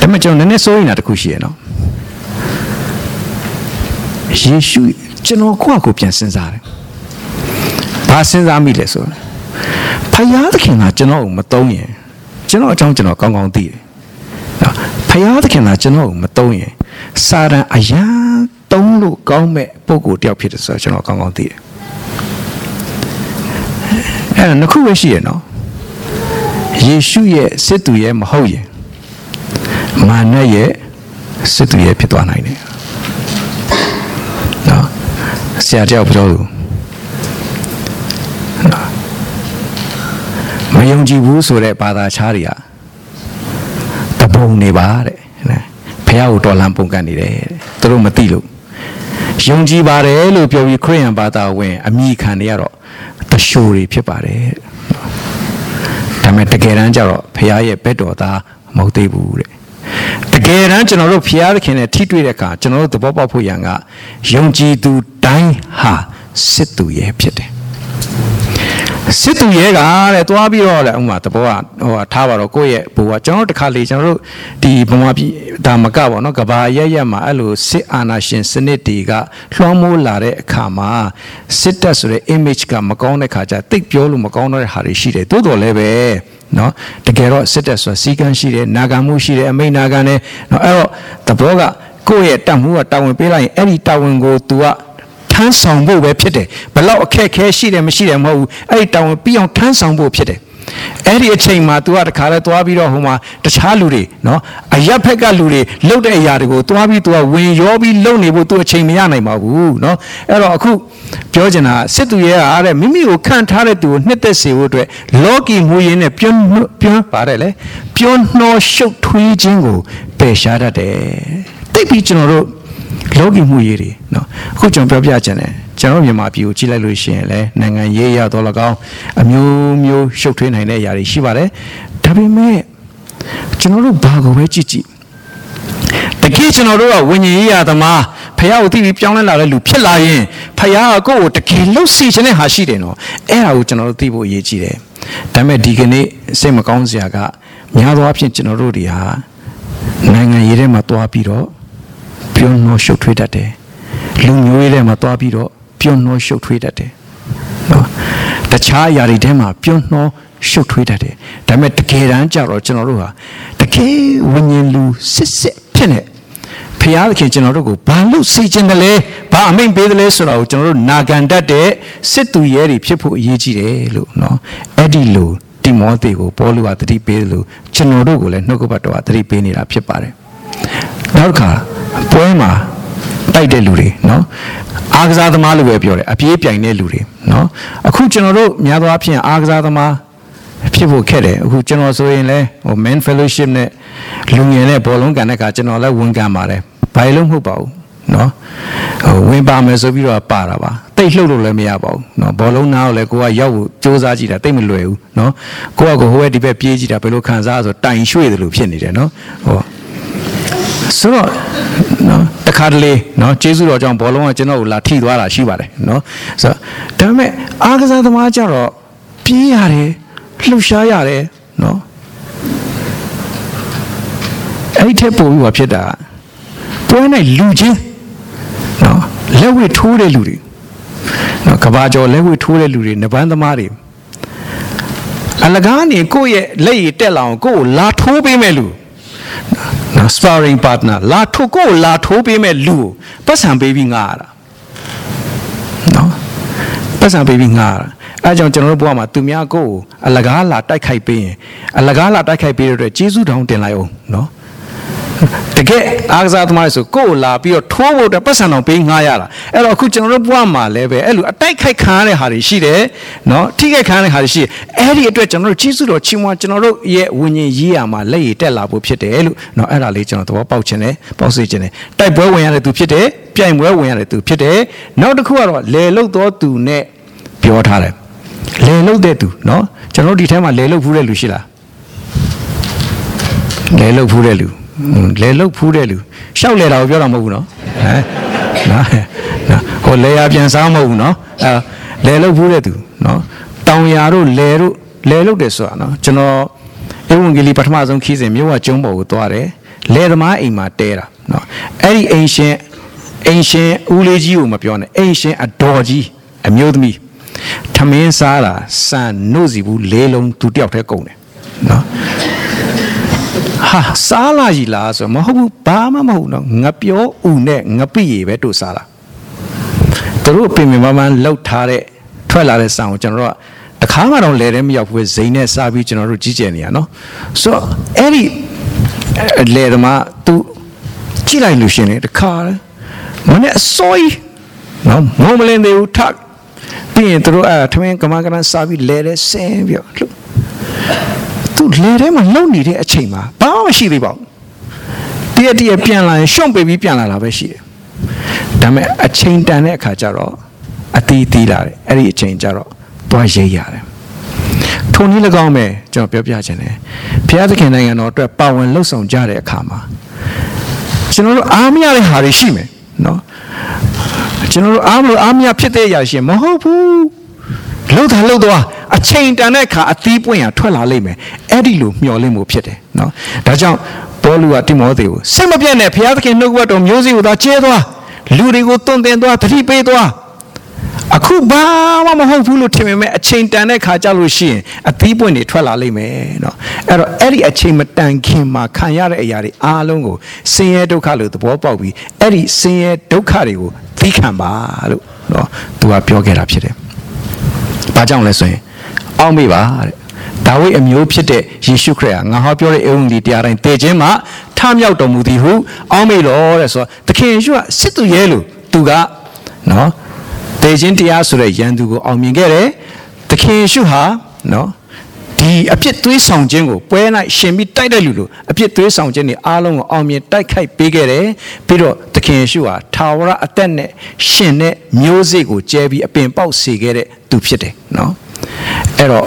ပေမဲ့ကျွန်တော်နည်းနည်းစိုးရိမ်တာတစ်ခုရှိရနော်ယေရှုကျွန်တော်ကိုယ့်အကိုပြန်စဉ်းစားတယ်ဘာစဉ်းစားမိလဲဆိုတော့ဖယားသခင်ကကျွန်တော်ကိုမတုံးရင်ကျွန်တော်အကြောင်းကျွန်တော်ကောင်းကောင်းသိတယ်နော် ဖယားသခင်ကကျွန်တော်ကိုမတုံးရင်စာရန်အရန်တုံးလို့ကောင်းမဲ့ပုံကိုတယောက်ဖြစ်တယ်ဆိုတော့ကျွန်တော်ကောင်းကောင်းသိတယ်အဲ့ဒါနှစ်ခုပဲရှိရနော်ယေရှုရဲ့စစ်သူရဲ့မဟုတ်ရင်မာနရဲ့စစ်သူရဲ့ဖြစ်သွားနိုင်တယ်နော်ဆရာတယောက်ပြောလို့မယုံကြည်ဘူးဆိုတဲ့ဘာသာခြားတွေကတ ပုံနေပါတဲ့နော်ဖះကိုတော်လန်ပုံကန်နေတယ်သူတို့မသိလို့ယုံကြည်ပါတယ်လို့ပြောပြီးခရိယန်ဘာသာဝင်အမိခံတွေကတော့တရှိုတွေဖြစ်ပါတယ်ဒါပေမဲ့တကယ်တမ်းကျတော့ဖះရဲ့ဘက်တော်သားမဟုတ်သေးဘူးတဲ့တကယ်တမ်းကျွန်တော်တို့ဖျားသခင်နဲ့ထိတွေ့တဲ့အခါကျွန်တော်တို့သဘောပေါက်ဖို့ရန်ကယုံကြည်သူတိုင်းဟာစစ်သူရဲ့ဖြစ်တယ် စစ်သူရဲကတဲ့သွားပြီးတော့လေဥမာတဘောကဟိုထားပါတော့ကိုယ့်ရဲ့ဘိုးကကျွန်တော်တခါလေကျွန်တော်တို့ဒီဗမာပြည်ဒါမကပေါ့နော်ကဘာရက်ရက်မှာအဲ့လိုစစ်အာဏာရှင်စနစ်တွေကလွှမ်းမိုးလာတဲ့အခါမှာစစ်တပ်ဆိုတဲ့ image ကမကောင်းတဲ့ခါကျတိတ်ပြောလို့မကောင်းတော့တဲ့ဟာတွေရှိတယ်တိုးတော်လည်းပဲနော်တကယ်တော့စစ်တပ်ဆိုတာစီကံရှိတယ်နာဂံမှုရှိတယ်အမိန်နာဂံနဲ့နော်အဲ့တော့တဘောကကိုယ့်ရဲ့တတ်မှုကတာဝန်ပေးလိုက်ရင်အဲ့ဒီတာဝန်ကို तू ကထ မ်းဆောင်ဖို့ပဲဖြစ်တယ်ဘလောက်အခက်ခဲရှိတယ်မရှိတယ်မဟုတ်ဘူးအဲ့ဒီတာဝန်ပြီးအောင်ထမ်းဆောင်ဖို့ဖြစ်တယ်အဲ့ဒီအချိန်မှာ तू ကတခါလဲသွားပြီးတော့ဟိုမှာတခြားလူတွေနော်အရက်ဖက်ကလူတွေလှုပ်တဲ့အရာတွေကိုသွားပြီး तू ကဝင်ရောပြီးလှုပ်နေဖို့ तू အချိန်မရနိုင်ပါဘူးနော်အဲ့တော့အခုပြောချင်တာစစ်သူရဲ့အားတဲ့မိမိကိုခံထားတဲ့သူကိုနှစ်သက်စေဖို့အတွက်လောကီမူရင်းနဲ့ပြွန်းပြွန်းပါတယ်လေပြွန်းနှောရှုပ်ထွေးခြင်းကိုပယ်ရှားတတ်တယ်တိတ်ပြီးကျွန်တော်တို့ လောကီမှုရေးတွေနော်အခုကျွန်တော်ပြောပြချင်တယ်ကျွန်တော်မြန်မာပြည်ကိုကြည့်လိုက်လို့ရှိရင်လည်းနိုင်ငံရေးရတော့လကောင်းအမျိုးမျိုးရှုပ်ထွေးနိုင်တဲ့အရာတွေရှိပါတယ်ဒါပေမဲ့ကျွန်တော်တို့ဘာကိုပဲကြည့်ကြည့်တကယ်ကျွန်တော်တို့ကဝิญဉ်ရေးရသမားဖះကိုသိပြီးပြောင်းလဲလာတဲ့လူဖြစ်လာရင်ဖះကကိုယ့်ကိုတကယ်လှုပ်စီခြင်းတဲ့ဟာရှိတယ်နော်အဲ့ဒါကိုကျွန်တော်တို့သိဖို့အရေးကြီးတယ်ဒါပေမဲ့ဒီကနေ့စိတ်မကောင်းစရာကများသောအားဖြင့်ကျွန်တော်တို့တွေဟာနိုင်ငံရေးထဲမှာတွားပြီးတော့ ပြုံးနှောရှုပ်ထွေးတတ်တယ်လူမျိုးရေးထဲမှာသွားပြီးတော့ပြုံးနှောရှုပ်ထွေးတတ်တယ်နော်တခြားအရာတွေထဲမှာပြုံးနှောရှုပ်ထွေးတတ်တယ်ဒါပေမဲ့တကယ်တမ်းကျတော့ကျွန်တော်တို့ဟာတကယ်ဝိညာဉ်လူစစ်စစ်ဖြစ်နေဖျားသခင်ကျွန်တော်တို့ကိုဘာလို့စေခြင်းတလဲဘာအမိန်ပေးတယ်လဲဆိုတာကိုကျွန်တော်တို့နာခံတတ်တဲ့စစ်သူရဲတွေဖြစ်ဖို့အရေးကြီးတယ်လို့နော်အဲ့ဒီလိုတိမောသေကိုပေါလုကတတိပေးတယ်လို့ကျွန်တော်တို့ကိုလည်းနှုတ်ကပတ်တော်ကတတိပေးနေတာဖြစ်ပါတယ်နောက်တစ်ခါ ပွဲမှာတိုက်တဲ့လူတွေနော်အားကစားသမားလို့ပဲပြောတယ်အပြေးပြိုင်တဲ့လူတွေနော်အခုကျွန်တော်တို့များသောအားဖြင့်အားကစားသမားဖြစ်ဖို့ခက်တယ်အခုကျွန်တော်ဆိုရင်လဲဟို men fellowship နဲ့လူငယ်နဲ့ဘောလုံးကန်တဲ့ခါကျွန်တော်လည်းဝန်ခံပါတယ်ဘာလို့မဟုတ်ပါဘူးနော်ဟိုဝင်ပါမယ်ဆိုပြီးတော့ပါတာပါတိတ်လှုပ်လို့လည်းမရပါဘူးနော်ဘောလုံးနားကိုလည်းကိုကရောက်ကိုစ조사ကြည့်တာတိတ်မလွယ်ဘူးနော်ကိုကကိုဟိုဘက်ဒီဘက်ပြေးကြည့်တာဘယ်လိုခံစားဆိုတိုင်ရွှေ့တယ်လို့ဖြစ်နေတယ်နော်ဟောဆိုတော့ နော်တခါတလေနော်ကျေးဇူးတော်ကြောင့်ဘောလုံးကကျွန်တော်ကိုလာထိသွားတာရှိပါတယ်နော်ဆိုတော့ဒါပေမဲ့အားကစားသမားကြတော့ပြေးရတယ်လှုပ်ရှားရတယ်နော်အဲ့ဒီထက်ပိုပြီးတော့ဖြစ်တာပွဲ၌လူချင်းနော်လက်ဝဲထိုးတဲ့လူတွေနော်ကဘာကျော်လက်ဝဲထိုးတဲ့လူတွေနဘန်းသမားတွေအလကားနေကိုယ့်ရဲ့လက်ရည်တက်လာအောင်ကိုယ့်ကိုလာထိုးပေးမဲ့လူနော် sparring partner လာထိုးကိုယ့်ကိုလာထိုးပေးမဲ့လူကိုပတ်စံပေးပြီးငါရတာနော်ပတ်စံပေးပြီးငါရတာအဲကြောင့်ကျွန်တော်တို့ဘဝမှာသူများကိုယ်အလကားလာတိုက်ခိုက်ပေးရင်အလကားလာတိုက်ခိုက်ပေးတဲ့အတွက်ကျေးဇူးတောင်းတင်လိုက်အောင်နော် တကယ်အားကစားသမားတွေဆိုကိုယ်လာပြီးတော့ထိုးဖို့အတွက်ပတ်စံတော်ပေးငှားရတာအဲ့တော့အခုကျွန်တော်တို့ဘဝမှာလည်းပဲအဲ့လိုအတိုက်ခိုက်ခံရတဲ့ဟာတွေရှိတယ်နော်ထိခိုက်ခံရတဲ့ဟာတွေရှိတယ်အဲ့ဒီအတွက်ကျွန်တော်တို့ကျေးဇူးတော်ချီးမွမ်းကျွန်တော်တို့ရဲ့ဝิญဉ်ရေးရမှာလက်ရည်တက်လာဖို့ဖြစ်တယ်လို့နော်အဲ့ဒါလေးကျွန်တော်သဘောပေါက်ခြင်းနဲ့ပေါက်စေခြင်းနဲ့တိုက်ပွဲဝင်ရတဲ့သူဖြစ်တယ်ပြိုင်ပွဲဝင်ရတဲ့သူဖြစ်တယ်နောက်တစ်ခုကတော့လေလုတ်တော်သူနဲ့ပြောထားတယ်လေလုတ်တဲ့သူနော်ကျွန်တော်တို့ဒီထဲမှာလေလုတ်ဖူးတဲ့လူရှိလားလေလုတ်ဖူးတဲ့လူ လေလုတ်ဖူးတဲ့လူရှောက်လေတာကိုပြောတာမဟုတ်ဘူးနော်ဟမ်နော်ဟိုလေယာပြန်စားမဟုတ်ဘူးနော်အဲလေလုတ်ဖူးတဲ့သူနော်တောင်ယာတို့လေတို့လေလုတ်တယ်ဆိုတာနော်ကျွန်တော်ဧဝံဂေလိပထမဆုံးခီးစဉ်မြို့ဝကျုံးပေါ်ကိုသွားတယ်လေသမားအိမ်မှာတဲတာနော်အဲ့ဒီအိမ်ရှင်အိမ်ရှင်ဦးလေးကြီးကိုမပြောနဲ့အိမ်ရှင်အတော်ကြီးအမျိုးသမီးထမင်းစားတာစံနှုတ်စီဘူးလေးလုံးသူတယောက်တည်းကုန်တယ်နော် ဟာစားလာကြီးလားဆိုမဟုတ်ဘူးဘာမှမဟုတ်တော့ငပြောဥနဲ့ငပိရပဲတို့စားတာသူတို့ပင်ပင်ပန်းပန်းလှုပ်ထားတဲ့ထွက်လာတဲ့ဆံကိုကျွန်တော်တို့ကတခါမှတော့လဲတဲ့မရောက်ဘူးဇိမ်နဲ့စားပြီးကျွန်တော်တို့ကြီးကျယ်နေရနော်ဆိုတော့အဲ့ဒီလဲသမား तू ကြည့်လိုက်လို့ရှင်လေတခါမနဲ့အစိုးရနော်မုံမလင်းသေးဘူးထပ်ပြီးရင်တို့အဲထမင်းကမကနစားပြီးလဲတဲ့ဆင်းပြီးတော့ သူလဲထဲမှာလုံနေတဲ့အချိန်မှာဘာမှမရှိသေးပါဘူးတည့်တည့်ပြန်လာရင်ရှုံ့ပေးပြီးပြန်လာတာပဲရှိတယ်ဒါပေမဲ့အချိန်တန်တဲ့အခါကျတော့အတီးတီးလာတယ်အဲ့ဒီအချိန်ကျတော့သွားရိပ်ရတယ်ထုံနည်း၎င်းပဲကျွန်တော်ပြောပြခြင်းတယ်ဘုရားသခင်နိုင်ငံတော်အတွက်ပါဝင်လှုပ်ဆောင်ကြတဲ့အခါမှာကျွန်တော်တို့အားမရတဲ့ဟာတွေရှိမယ်နော်ကျွန်တော်တို့အားမလို့အားမရဖြစ်တဲ့အရာရှိမဟုတ်ဘူးလှုပ်တာလှုပ်သွား အချိန်တန်တဲ့အခါအသီးပွင့်ရထွက်လာလိမ့်မယ်အဲ့ဒီလိုမျှော်လင့်မှုဖြစ်တယ်နော်ဒါကြောင့်ပေါလုကတိမောသေကိုစိတ်မပြတ်နဲ့ဘုရားသခင်နှုတ်ကပတ်တော်မျိုးစေ့ကိုသာကျဲသွားလူတွေကိုတွန့်တင်သွားသတိပေးသွားအခုဘာမှမဟုတ်ဘူးလို့ထင်ပေမဲ့အချိန်တန်တဲ့ခါကြလို့ရှိရင်အသီးပွင့်တွေထွက်လာလိမ့်မယ်เนาะအဲ့တော့အဲ့ဒီအချိန်မတန်ခင်မှာခံရတဲ့အရာတွေအားလုံးကိုဆင်းရဲဒုက္ခလို့သဘောပေါက်ပြီးအဲ့ဒီဆင်းရဲဒုက္ခတွေကိုသီးခံပါလို့เนาะသူကပြောခဲ့တာဖြစ်တယ်။ဘာကြောင့်လဲဆိုရင် အောက်မေ့ပါတဲ့ဒါဝိဒ်အမျိုးဖြစ်တဲ့ယေရှုခရစ်ဟာငါဟောပြောတဲ့ဧဝံဂေလိတရားတိုင်းတည်ခြင်းမှာထမြောက်တော်မူသည်ဟုအောက်မေ့တော်တဲ့ဆိုတော့သခင်ယေရှုကစစ်သူရဲလို့သူကနော်တည်ခြင်းတရားဆိုတဲ့ယန္တူကိုအောင်မြင်ခဲ့တယ်သခင်ယေရှုဟာနော်ဒီအပြစ်သွေးဆောင်ခြင်းကိုပွဲ၌ရှင်ပြီးတိုက်တဲ့လူလိုအပြစ်သွေးဆောင်ခြင်းတွေအားလုံးကိုအောင်မြင်တိုက်ခိုက်ပေးခဲ့တယ်ပြီးတော့သခင်ယေရှုဟာထာဝရအသက်နဲ့ရှင်တဲ့မျိုးစေ့ကိုကျဲပြီးအပင်ပေါက်စေခဲ့တဲ့သူဖြစ်တယ်နော် အဲ့တော့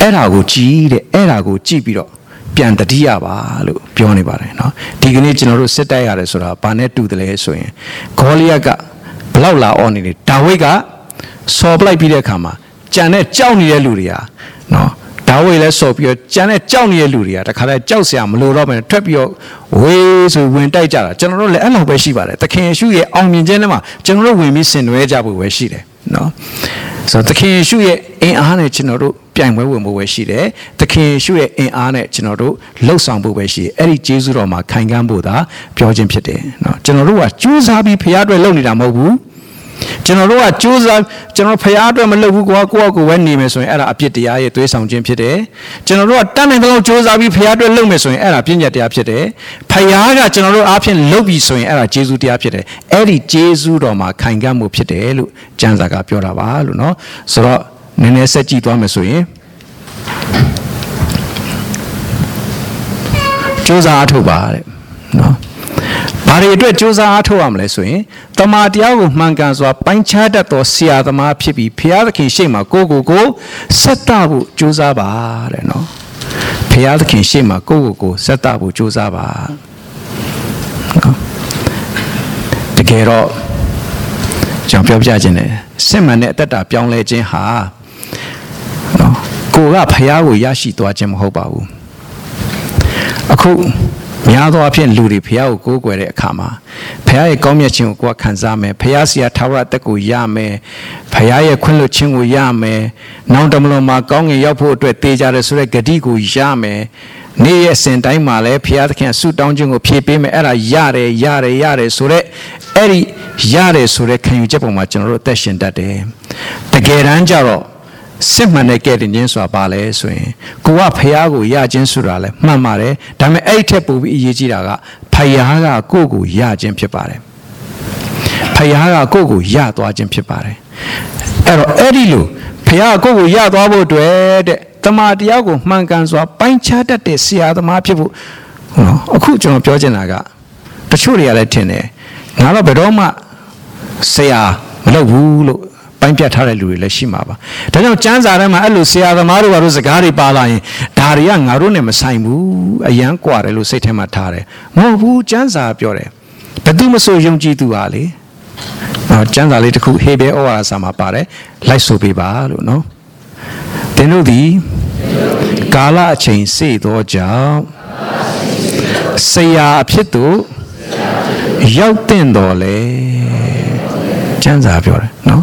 အဲ့ဒါကိုကြည်တဲ့အဲ့ဒါကိုကြည့်ပြီးတော့ပြန်တတိယပါလို့ပြောနေပါတယ်เนาะဒီကနေ့ကျွန်တော်တို့စစ်တိုက်ရတယ်ဆိုတာဘာနဲ့တူတယ်လဲဆိုရင်ဂေါလိယကဘလောက်လာအော်နေတယ်ဒါဝိဒ်ကဆော်ပလိုက်ပြီးတဲ့အခါမှာကြံတဲ့ကြောက်နေတဲ့လူတွေဟာเนาะဒါဝိဒ်လည်းဆော်ပြီးတော့ကြံတဲ့ကြောက်နေတဲ့လူတွေကတခါတည်းကြောက်စရာမလိုတော့ဘဲထွက်ပြီးတော့ဝေးဆိုဝင်တိုက်ကြတာကျွန်တော်တို့လည်းအဲ့လိုပဲရှိပါတယ်သခင်ယေရှုရဲ့အောင်မြင်ခြင်းထဲမှာကျွန်တော်တို့ဝင်ပြီးဆင်နွှဲကြဖို့ပဲရှိတယ် နော်ဆိုတော့သခင်ယေရှုရဲ့အင်အားနဲ့ကျွန်တော်တို့ပြိုင်ပွဲဝင်ဖို့ပဲရှိတယ်သခင်ယေရှုရဲ့အင်အားနဲ့ကျွန်တော်တို့လှုပ်ဆောင်ဖို့ပဲရှိတယ်အဲ့ဒီဂျေဇုတော်မှာခိုင်ခံ့ဖို့သာပြောခြင်းဖြစ်တယ်နော်ကျွန်တော်တို့ကကြိုးစားပြီးဖရားအတွက်လုပ်နေတာမဟုတ်ဘူး ကျွန်တော်တို့ကကြိုးစားကျွန်တော်ဖရားအတွက်မလုပ်ဘူးကွာကိုယ့်အကူဝဲနေမယ်ဆိုရင်အဲ့ဒါအပြစ်တရားရဲ့သွေးဆောင်ခြင်းဖြစ်တယ်ကျွန်တော်တို့ကတတ်နိုင်တဲ့လောက်ကြိုးစားပြီးဖရားအတွက်လုပ်မယ်ဆိုရင်အဲ့ဒါပြည့်ညတ်တရားဖြစ်တယ်ဖရားကကျွန်တော်တို့အားဖြင့်လုပ်ပြီဆိုရင်အဲ့ဒါဂျေဇုတရားဖြစ်တယ်အဲ့ဒီဂျေဇုတော်မှာခိုင်ခံ့မှုဖြစ်တယ်လို့ကျမ်းစာကပြောတာပါလို့နော်ဆိုတော့နည်းနည်းဆက်ကြည့်သွားမယ်ဆိုရင်ကြိုးစားအထုတ်ပါတဲ့နော် ဘာတွေအတွက်စူးစမ်းအားထုတ်ရမလဲဆိုရင်တမာတရားကိုမှန်ကန်စွာပိုင်းခြားတတ်သောဆရာသမားဖြစ်ပြီးဖျားသခင်ရှေ့မှာကိုကိုကိုဆက်တဖို့စူးစမ်းပါတဲ့နော်ဖျားသခင်ရှေ့မှာကိုကိုကိုဆက်တဖို့စူးစမ်းပါနော်တကယ်တော့ကျွန်တော်ပြောပြခြင်းတယ်စစ်မှန်တဲ့အသက်တာပြောင်းလဲခြင်းဟာနော်ကိုကဖျားကိုရရှိသွားခြင်းမဟုတ်ပါဘူးအခု များသောအားဖြင့်လူတွေဖះကိုကိုးကွယ်တဲ့အခါမှာဖះရဲ့ကောင်းမြတ်ခြင်းကိုကိုယ်ခံစားမယ်ဖះစီယာထာဝရတက်ကိုရမယ်ဖះရဲ့ခွင့်လွှတ်ခြင်းကိုရမယ်နောင်တမလွန်မှာကောင်းငင်ရောက်ဖို့အတွက်တေးကြတယ်ဆိုတဲ့ဂတိကိုရမယ်နေ့ရက်စဉ်တိုင်းမှာလည်းဖះသခင်ဆုတောင်းခြင်းကိုဖြည့်ပေးမယ်အဲ့ဒါရတယ်ရတယ်ရတယ်ဆိုတဲ့အဲ့ဒီရတယ်ဆိုတဲ့ခံယူချက်ပုံမှာကျွန်တော်တို့အသက်ရှင်တတ်တယ်တကယ်တမ်းကျတော့ စစ်မှန်တဲ့ကဲ့တင်ခြင်းဆိုတာပါလဲဆိုရင်ကိုကဖះကိုရခြင်းဆိုတာလဲမှန်ပါတယ်ဒါပေမဲ့အဲ့ထက်ပိုပြီးအရေးကြီးတာကဖះကကိုယ့်ကိုရခြင်းဖြစ်ပါတယ်ဖះကကိုယ့်ကိုရသွားခြင်းဖြစ်ပါတယ်အဲ့တော့အဲ့ဒီလိုဖះကကိုယ့်ကိုရသွားဖို့အတွက်တဲ့တမန်တရားကိုမှန်ကန်စွာပိုင်းခြားတတ်တဲ့ဆရာသမားဖြစ်ဖို့နော်အခုကျွန်တော်ပြောချင်တာကတချို့တွေကလည်းထင်တယ်ငါတော့ဘယ်တော့မှဆရာမလုပ်ဘူးလို့ ပိုင်းပြတ်ထားတဲ့လူတွေလည်းရှိမှာပါ။ဒါကြောင့်ကျမ်းစာထဲမှာအဲ့လိုဆရာသမားတို့ဘာလို့စကားတွေပါလာရင်ဒါတွေကငါတို့နဲ့မဆိုင်ဘူး။အယံကွာတယ်လို့စိတ်ထဲမှာထားတယ်။မဟုတ်ဘူးကျမ်းစာပြောတယ်။ဘသူမဆိုယုံကြည်သူဟာလေ။အော်ကျမ်းစာလေးတစ်ခုဟေဘဲဩဝါဒစာမှာပါတယ်။လိုက်ဆိုပေးပါလို့နော်။သင်တို့သည်ကာလအချိန်စေသောကြောင့်ဆရာအဖြစ်သို့ရောက်တင်တော်လဲ။ ကျမ်းစာပြောတယ်နော်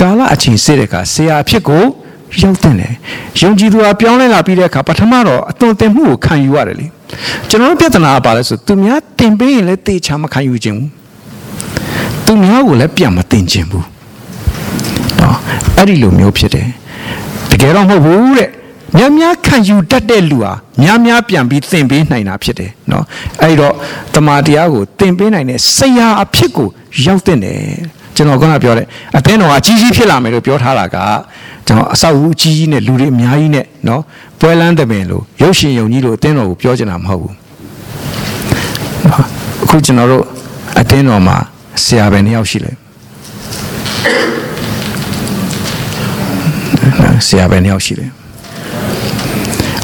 ကာလအချိန်စေ့တဲ့အခါဆရာအဖြစ်ကိုရောက်တဲ့တယ်ယုံကြည်သူဟာပြောင်းလဲလာပြီးတဲ့အခါပထမတော့အသွင်သင်မှုကိုခံယူရတယ်လေကျွန်တော်တို့ပြဿနာကပါလဲဆိုသူများတင်ပေးရင်လည်းတေချာမခံယူခြင်းဘူးသူများကိုလည်းပြန်မတင်ခြင်းဘူးနော်အဲ့ဒီလိုမျိုးဖြစ်တယ်တကယ်တော့မဟုတ်ဘူးတဲ့များများခံယူတတ်တဲ့လူဟာများများပြန်ပြီးသင်ပေးနိုင်တာဖြစ်တယ်เนาะအဲ့တော့တမာတရားကိုသင်ပေးနိုင်တဲ့ဆရာအဖြစ်ကိုရောက်တဲ့တယ် ကျွန်တော်ကပြောတဲ့အသင်းတော်အကြီးကြီးဖြစ်လာမယ်လို့ပြောထားတာကကျွန်တော်အဆောက်အဦကြီးကြီးနဲ့လူတွေအများကြီးနဲ့เนาะပွဲလန်းတဲ့ပင်လို့ရုပ်ရှင်ယုံကြီးလို့အသင်းတော်ကိုပြောချင်တာမဟုတ်ဘူးအခုကျွန်တော်တို့အသင်းတော်မှာဆရာပဲနှစ်ယောက်ရှိလဲဆရာပဲနှစ်ယောက်ရှိတယ်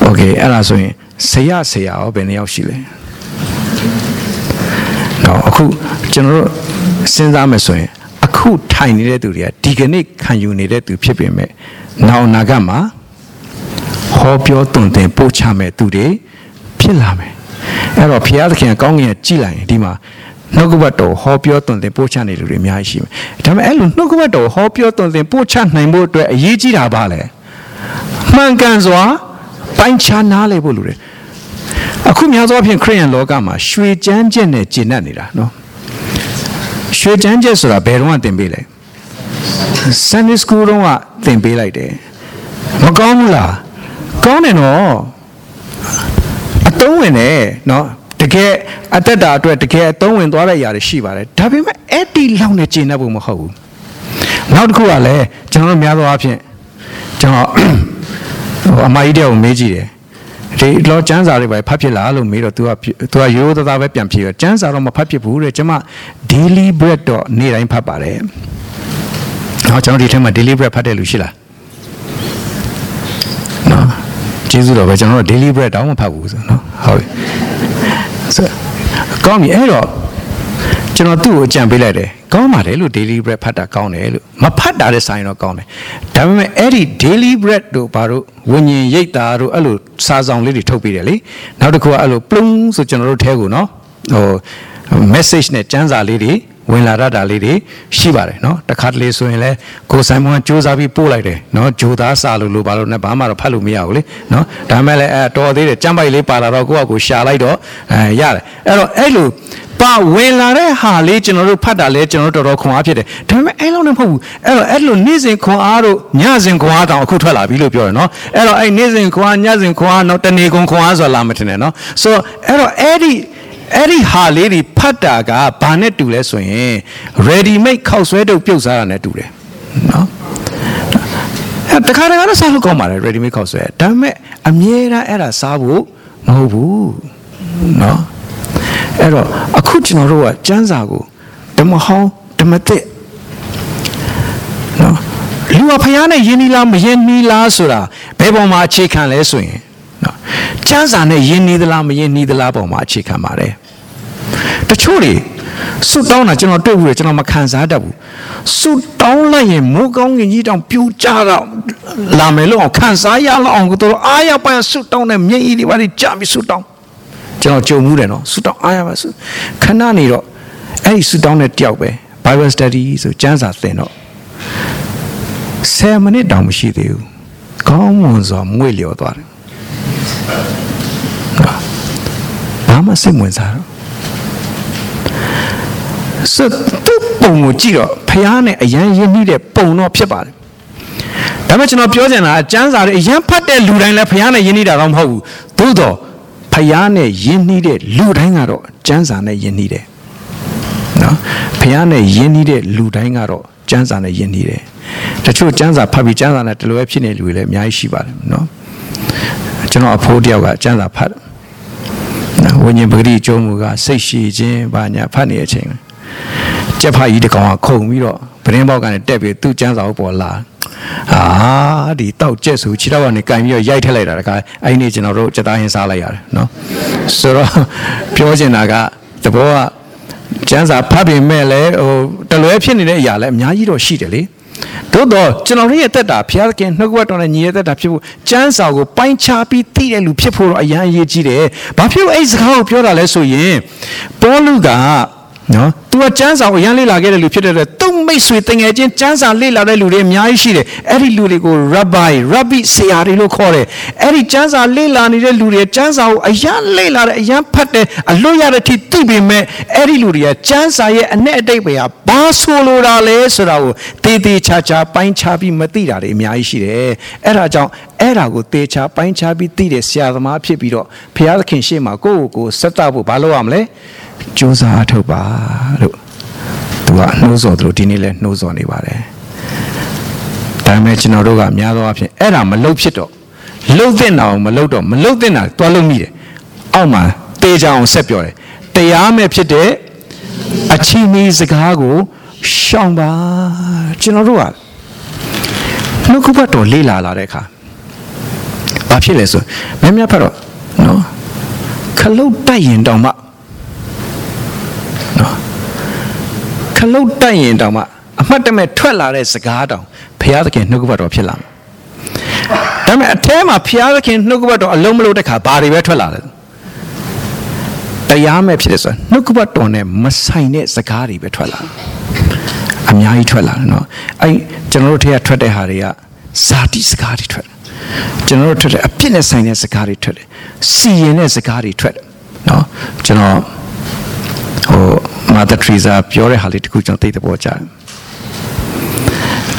โอเคအဲ့ဒါဆိုရင်ဆရာဆရာရောဘယ်နှစ်ယောက်ရှိလဲတော့အခုကျွန်တော်တို့စဉ်းစားမယ်ဆိုရင် အခုထိုင်နေတဲ့သူတွေကဒီကနေ့ခံယူနေတဲ့သူဖြစ်ပေမဲ့နောက်နာကမှာဟောပြောတုံတင်ပို့ချမဲ့သူတွေဖြစ်လာမယ်အဲ့တော့ဘုရားသခင်ကောင်းကင်ကြည့်လိုက်ရင်ဒီမှာနှုတ်ကပတ်တော်ဟောပြောတုံတင်ပို့ချနေလူတွေအများကြီးရှိမယ်ဒါပေမဲ့အဲ့လိုနှုတ်ကပတ်တော်ဟောပြောတုံတင်ပို့ချနိုင်ဖို့အတွက်အရေးကြီးတာပါလေမှန်ကန်စွာပိုင်းခြားနားလည်ဖို့လိုတယ်အခုများသောအားဖြင့်ခရိယန်လောကမှာရွှေချမ်းချက်နဲ့ကျင့်တတ်နေတာနော် ရွှေချမ်းချက်ဆိုတာဘယ်တော့မှသင်ပေးလဲ Sunday school တော့ကသင်ပေးလိုက်တယ်မကောင်းဘူးလားကောင်းတယ်နော်အတုံးဝင်တယ်နော်တကယ်အသက်တာအတွက်တကယ်အတုံးဝင်သွားတဲ့အရာတွေရှိပါတယ်ဒါပေမဲ့အဲ့ဒီလောက်နဲ့ကျင့်တတ်ဖို့မဟုတ်ဘူးနောက်တစ်ခုကလည်းကျွန်တော်တို့များသောအားဖြင့်ကျွန်တော်ဟိုအမကြီးတဲ့ကိုမေးကြည့်တယ် ဒီလောကျန်းစာတွေပဲဖတ်ဖြစ်လားလို့မေးတော့ तू က तू ကရိုးရိုးသားသားပဲပြန်ဖြေတော့ကျန်းစာတော့မဖတ်ဖြစ်ဘူးတဲ့ကျွန်မ daily bread တော့နေ့တိုင်းဖတ်ပါတယ်။နော်ကျွန်တော်ဒီထဲမှာ daily bread ဖတ်တဲ့လူရှိလား။နော်ကျေးဇူးတော်ပဲကျွန်တော်တို့ daily bread တောင်းမဖတ်ဘူးဆိုနော်ဟုတ်ပြီ။ဆိုကောင်းပြီအဲ့တော့ ကျွန်တော်သူ့ကိုအကြံပေးလိုက်တယ်ကောင်းပါတယ်လို့ daily bread ဖတ်တာကောင်းတယ်လို့မဖတ်တာတဲ့ဆိုင်တော့ကောင်းတယ်ဒါပေမဲ့အဲ့ဒီ daily bread တို့ဘာတို့ဝิญဉ်ရိတ်တာတို့အဲ့လိုစာဆောင်လေးတွေထုတ်ပေးတယ်လေနောက်တစ်ခုကအဲ့လိုပလုံဆိုကျွန်တော်တို့ထဲကိုနော်ဟို message နဲ့ကျမ်းစာလေးတွေ ဝင်လာတတ်တာလေးတွေရှိပါတယ်เนาะတခါတလေဆိုရင်လည်းကိုဆိုင်မွန်စူးစမ်းပြီးပို့လိုက်တယ်เนาะဂျိုသားစာလို့လို့ဘာလို့နဲ့ဘာမှတော့ဖတ်လို့မရဘူးလေเนาะဒါမဲ့လည်းအဲတော်သေးတယ်ကြမ်းပိုက်လေးပါလာတော့ကိုယ့်အကူရှာလိုက်တော့အဲရတယ်အဲ့တော့အဲ့လို ပါဝင်လာတဲ့ဟာလေးကျွန်တော်တို့ဖတ်တာလဲကျွန်တော်တို့တော်တော်ခွန်အားဖြစ်တယ်ဒါပေမဲ့အဲ့လိုနဲ့မဟုတ်ဘူးအဲ့တော့အဲ့လိုနေ့စဉ်ခွန်အားတို့ညစဉ်ခွန်အားတောင်အခုထွက်လာပြီလို့ပြောတယ်နော်အဲ့တော့အဲ့နေ့စဉ်ခွန်အားညစဉ်ခွန်အားတော့တနေ့ကုန်ခွန်အားဆိုတာလာမထင်နဲ့နော်ဆိုတော့အဲ့တော့အဲ့ဒီအဲ့ဒီဟာလေးတွေဖတ်တာကဘာနဲ့တူလဲဆိုရင် ready made ခောက်ဆွဲတုပ်ပြုတ်စားတာနဲ့တူတယ်နော်အဲ့တခါတခါတော့စားလို့ကောင်းပါတယ် ready made ခောက်ဆွဲဒါပေမဲ့အမြဲတမ်းအဲ့ဒါစားဖို့မဟုတ်ဘူးနော် အဲ့တော့အခုကျွန်တော်တို့ကစံစာကိုဓမ္မဟောင်းဓမ္မသစ်နော်လူကဖျားနဲ့ယဉ်နီလားမယဉ်နီလားဆိုတာဘယ်ပေါ်မှာအခြေခံလဲဆိုရင်နော်စံစာနဲ့ယဉ်နီသလားမယဉ်နီသလားပေါ်မှာအခြေခံပါတယ်တချို့တွေစွတ်တောင်းတာကျွန်တော်တွေ့ဘူးလေကျွန်တော်မခံစားတတ်ဘူးစွတ်တောင်းလိုက်ရင်မိုးကောင်းကင်ကြီးတောင်ပြူကြတော့လာမယ်လို့အောင်ခံစားရလောက်အောင်ကိုတို့အားရပါစွတ်တောင်းတဲ့မျက်ရည်တွေပါကြပြီးစွတ်တောင်း ကျွန်တော်ကြုံမှုတယ်နော်စွတ်တောင်းအားရပါစွတ်ခဏနေတော့အဲ့ဒီစွတ်တောင်းတဲ့တယောက်ပဲ Bible study ဆိုကျမ်းစာသင်တော့10မိနစ်တောင်မရှိသေးဘူးကောင်းမွန်စွာမွေ့လျော်သွားတယ်ဘာမှစိတ်ဝင်စားတော့စတုပုံကိုကြည့်တော့ဖះနဲ့အရန်ရင်းနှီးတဲ့ပုံတော့ဖြစ်ပါတယ်ဒါပေမဲ့ကျွန်တော်ပြောချင်တာအကျမ်းစာတွေအရန်ဖတ်တဲ့လူတိုင်းလည်းဖះနဲ့ရင်းနှီးတာတော့မဟုတ်ဘူးသို့တော့ ဖះနဲ့ရင်းနှီးတဲ့လူတိုင်းကတော့ကျမ်းစာနဲ့ရင်းနှီးတယ်နော်ဖះနဲ့ရင်းနှီးတဲ့လူတိုင်းကတော့ကျမ်းစာနဲ့ရင်းနှီးတယ်တချို့ကျမ်းစာဖတ်ပြီးကျမ်းစာနဲ့တလွဲဖြစ်နေလူတွေလည်းအများကြီးရှိပါတယ်နော်ကျွန်တော်အဖိုးတယောက်ကကျမ်းစာဖတ်ဝိညာဉ်ပဂတိကျုံးမူကစိတ်ရှိခြင်းဘာညာဖတ်နေတဲ့အချိန်ကြက်ဖာကြီးတကောင်ကခုံပြီးတော့ပရင်းပေါက်ကနေတက်ပြီးသူ့ကျန်းစာကိုပေါ်လာ အာဒီတောက်ကျက်ဆိုခြေတော့ကနေကန်ပြီးတော့ရိုက်ထက်လိုက်တာတခါအဲ့ဒီနေ့ကျွန်တော်တို့စက်သားဟင်းစားလိုက်ရတယ်နော်ဆိုတော့ပြောချင်တာကတဘောကကျန်းစာဖတ်ပြင်မဲ့လဲဟိုတလွဲဖြစ်နေတဲ့အရာလဲအများကြီးတော့ရှိတယ်လေသို့တော့ကျွန်တော်ရဲ့တက်တာဘုရားခင်နှုတ်ကပတ်တော်နဲ့ညီရဲ့တက်တာဖြစ်ဖို့ကျမ်းစာကိုပိုင်းခြားပြီးသိတဲ့လူဖြစ်ဖို့တော့အရန်အရေးကြီးတယ်။ဘာဖြစ်လို့အဲ့ဒီစကားကိုပြောတာလဲဆိုရင်ပေါလုက နော်သူကကျမ်းစာကိုရမ်းလေ့လာခဲ့တဲ့လူဖြစ်တဲ့အတွက်သူ့မိတ်ဆွေတငယ်ချင်းကျမ်းစာလေ့လာတဲ့လူတွေအများကြီးရှိတယ်အဲ့ဒီလူတွေကို rabbi rabbi ဆရာတွေလို့ခေါ်တယ်အဲ့ဒီကျမ်းစာလေ့လာနေတဲ့လူတွေကျမ်းစာကိုအရန်လေ့လာတယ်အရန်ဖတ်တယ်အလွတ်ရတဲ့အထိသိပေမဲ့အဲ့ဒီလူတွေကကျမ်းစာရဲ့အ내အတိတ်ပဲဟာဘာဆိုလိုတာလဲဆိုတာကိုတေးသေးချာချာပိုင်းခြားပြီးမသိတာတွေအများကြီးရှိတယ်အဲ့ဒါကြောင့်အဲ့ဒါကိုတေချာပိုင်းခြားပြီးသိတဲ့ဆရာသမားဖြစ်ပြီးတော့ဘုရားသခင်ရှေ့မှာကိုယ့်ကိုယ်ကိုစက်တဖို့ဘာလုပ်ရမလဲ ကြိုးစားအထုတ်ပါလို့သူကနှိုးဆော်သူတို့ဒီနေ့လဲနှိုးဆော်နေပါတယ်ဒါပေမဲ့ကျွန်တော်တို့ကများသောအားဖြင့်အဲ့ဒါမလုတ်ဖြစ်တော့လှုပ်တဲ့အောင်မလှုပ်တော့မလှုပ်တဲ့နာတွားလှုပ်မိတယ်အောက်မှာတေးကြအောင်ဆက်ပြောတယ်တရားမဲ့ဖြစ်တဲ့အချီးမီစကားကိုရှောင်ပါကျွန်တော်တို့ကနှုတ်ကပတ်တော်လေးလာလာတဲ့အခါဘာဖြစ်လဲဆိုမင်းများဖတ်တော့နော်ခလုတ်တိုက်ရင်တောင်မှနော်ခ လုတ်တိုက်ရင်တောင်မှအမှတ်တမဲ့ထွက်လာတဲ့စကားတောင်ဘုရားသခင်နှုတ်ကပတ်တော်ဖြစ်လာမှာဒါပေမဲ့အထဲမှာဘုရားသခင်နှုတ်ကပတ်တော်အလုံးမလို့တဲ့ခါဘာတွေပဲထွက်လာလဲတရားမဲ့ဖြစ်တယ်ဆိုတော့နှုတ်ကပတ်တော်နဲ့မဆိုင်တဲ့စကားတွေပဲထွက်လာအများကြီးထွက်လာတယ်နော်အဲကျွန်တော်တို့ထဲကထွက်တဲ့ဟာတွေကဇာတိစကားတွေထွက်ကျွန်တော်တို့ထွက်တဲ့အပြစ်နဲ့ဆိုင်တဲ့စကားတွေထွက်တယ်စီရင်တဲ့စကားတွေထွက်တယ်နော်ကျွန်တော်ဟို မာသာထရီဇာပြောတဲ့ဟာလေးတခုကျွန်တော်သိတဲ့ပေါ်ကြတယ်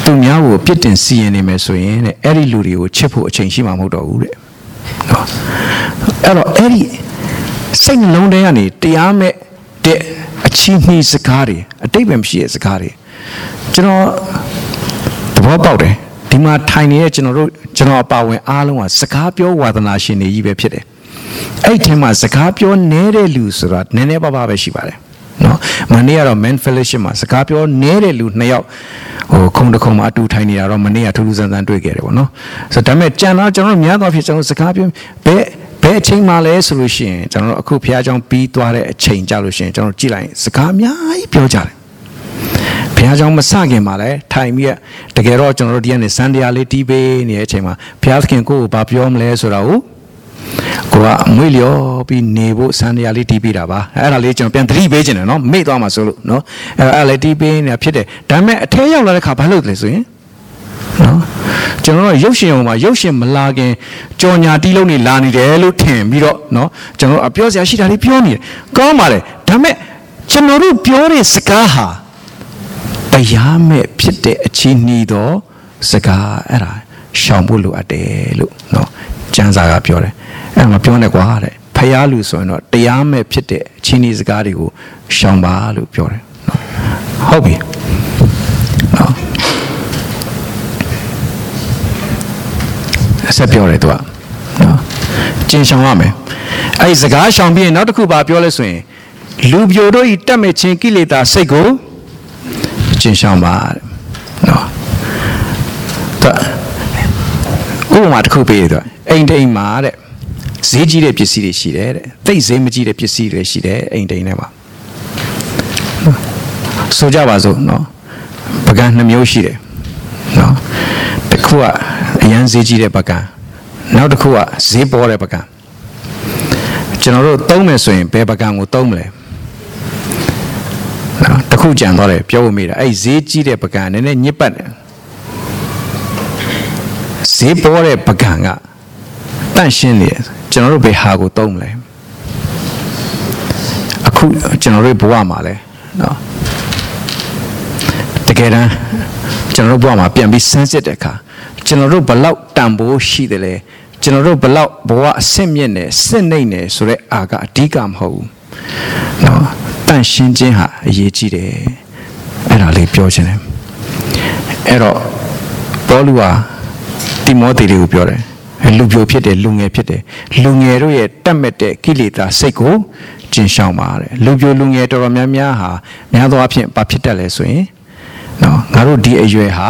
သူများကိုပြစ်တင်စီရင်နေမယ်ဆိုရင်တဲ့အဲ့ဒီလူတွေကိုချစ်ဖို့အချိန်ရှိမှာမဟုတ်တော့ဘူးတဲ့နော်အဲ့တော့အဲ့ဒီစိတ်နှလုံးထဲကနေတရားမဲ့တဲ့အချီးနှီးစကားတွေအတိတ်ပဲမရှိတဲ့စကားတွေကျွန်တော်သဘောပေါက်တယ်ဒီမှာထိုင်နေတဲ့ကျွန်တော်တို့ကျွန်တော်အပါဝင်အားလုံးကစကားပြောဝါသနာရှင်တွေကြီးပဲဖြစ်တယ်အဲ့ဒီထဲမှာစကားပြောနေတဲ့လူဆိုတာနည်းနည်းပါးပါးပဲရှိပါတယ် နော်မနေ့ကတော့ man fellowship မှာစကားပြောနေတဲ့လူနှစ်ယောက်ဟိုခုံတခုံမှာအတူထိုင်နေတာတော့မနေ့ကထူးထူးဆန်းဆန်းတွေ့ခဲ့တယ်ပေါ့နော်ဆိုတော့ဒါပေမဲ့ကြံတော့ကျွန်တော်တို့များသောအားဖြင့်ကျွန်တော်စကားပြောဘယ်ဘယ်အချိန်မှလဲဆိုလို့ရှိရင်ကျွန်တော်တို့အခုဖះเจ้าပြီးသွားတဲ့အချိန်ကြလို့ရှိရင်ကျွန်တော်ကြည့်လိုက်စကားအများကြီးပြောကြတယ်ဘုရားကျောင်းမစခင်မှာလဲထိုင်ပြီးတကယ်တော့ကျွန်တော်တို့ဒီကနေစံတရားလေးတီးပေးနေတဲ့အချိန်မှာဘုရားသခင်ကိုကိုဘာပြောမလဲဆိုတာကို ကိုကမွေးလျော်ပြီးနေဖို့စံတရားလေးတီးပေးတာပါအဲ့ဒါလေးကျွန်တော်ပြန်သတိပေးခြင်းတယ်နော်မေ့သွားမှာဆိုလို့နော်အဲ့အဲ့လေးတီးပေးနေတာဖြစ်တယ်ဒါပေမဲ့အထဲရောက်လာတဲ့ခါဘာလုပ်လဲဆိုရင်နော်ကျွန်တော်တို့ရုပ်ရှင်ဟိုမှာရုပ်ရှင်မလာခင်ကြော်ညာတီးလုံးနေလာနေတယ်လို့ထင်ပြီးတော့နော်ကျွန်တော်တို့အပြောစရာရှိတာလေးပြောနေတယ်ကောင်းပါလေဒါပေမဲ့ကျွန်တော်တို့ပြောတဲ့စကားဟာတရားမဲ့ဖြစ်တဲ့အခြေအနေတော့စကားအဲ့ဒါရှောင်ဖို့လိုအပ်တယ်လို့နော် ကျမ်းစာကပြောတယ်အဲ့မှာပြောနေကွာတဲ့ဖျားလူဆိုရင်တော့တရားမဲ့ဖြစ်တဲ့အခြေအနေစကားတွေကိုရှောင်ပါလို့ပြောတယ်နော်ဟုတ်ပြီနော်ဆက်ပြောတယ်သူကနော်ကျင်ရှောင်ရမယ်အဲ့ဒီစကားရှောင်ပြီးရင်နောက်တစ်ခုပါပြောလဲဆိုရင်လူပြိုတို့ဤတက်မဲ့ခြင်းကိလေသာစိတ်ကိုကျင်ရှောင်ပါတဲ့နော်သူ ဥပမာတစ်ခုပေးတယ်သူအိမ်တိမ်မှာတဲ့ဈေးကြီးတဲ့ပစ္စည်းတွေရှိတယ်တဲ့သိဈေးမကြီးတဲ့ပစ္စည်းတွေရှိတယ်အိမ်တိမ်ထဲမှာဆိုကြပါစို့နော်ပကံနှမျိုးရှိတယ်နော်တစ်ခုကအရန်ဈေးကြီးတဲ့ပကံနောက်တစ်ခုကဈေးပေါ်တဲ့ပကံကျွန်တော်တို့သုံးမယ်ဆိုရင်ဘယ်ပကံကိုသုံးမလဲနော်တစ်ခုကြံသွားတယ်ပြောဖို့မိတာအဲ့ဈေးကြီးတဲ့ပကံနည်းနည်းညစ်ပတ်တယ် ဈေးပေါ်တဲ့ပကံကတန့်ရှင်းနေကျွန်တော်တို့ဘယ်ဟာကိုသုံးမလဲအခုကျွန်တော်တို့ဘဝမှာလဲနော်တကယ်တမ်းကျွန်တော်တို့ဘဝမှာပြန်ပြီးစမ်းစစ်တဲ့အခါကျွန်တော်တို့ဘလောက်တန်ဖိုးရှိတယ်လဲကျွန်တော်တို့ဘလောက်ဘဝအဆင့်မြင့်နေစစ်နေနေဆိုတဲ့အာကအဓိကမဟုတ်ဘူးနော်တန့်ရှင်းခြင်းဟာအရေးကြီးတယ်အဲ့ဒါလေးပြောချင်တယ်အဲ့တော့ပေါလုဟာ တိမောသေလေးကိုပြောတယ်လူပြိုဖြစ်တယ်လူငယ်ဖြစ်တယ်လူငယ်တို့ရဲ့တတ်မဲ့တဲ့ကိလေသာစိတ်ကိုကျင်ရှောင်ပါတဲ့လူပြိုလူငယ်တော်တော်များများဟာများသောအားဖြင့်ဘာဖြစ်တတ်လဲဆိုရင်နော်ငါတို့ဒီအရွယ်ဟာ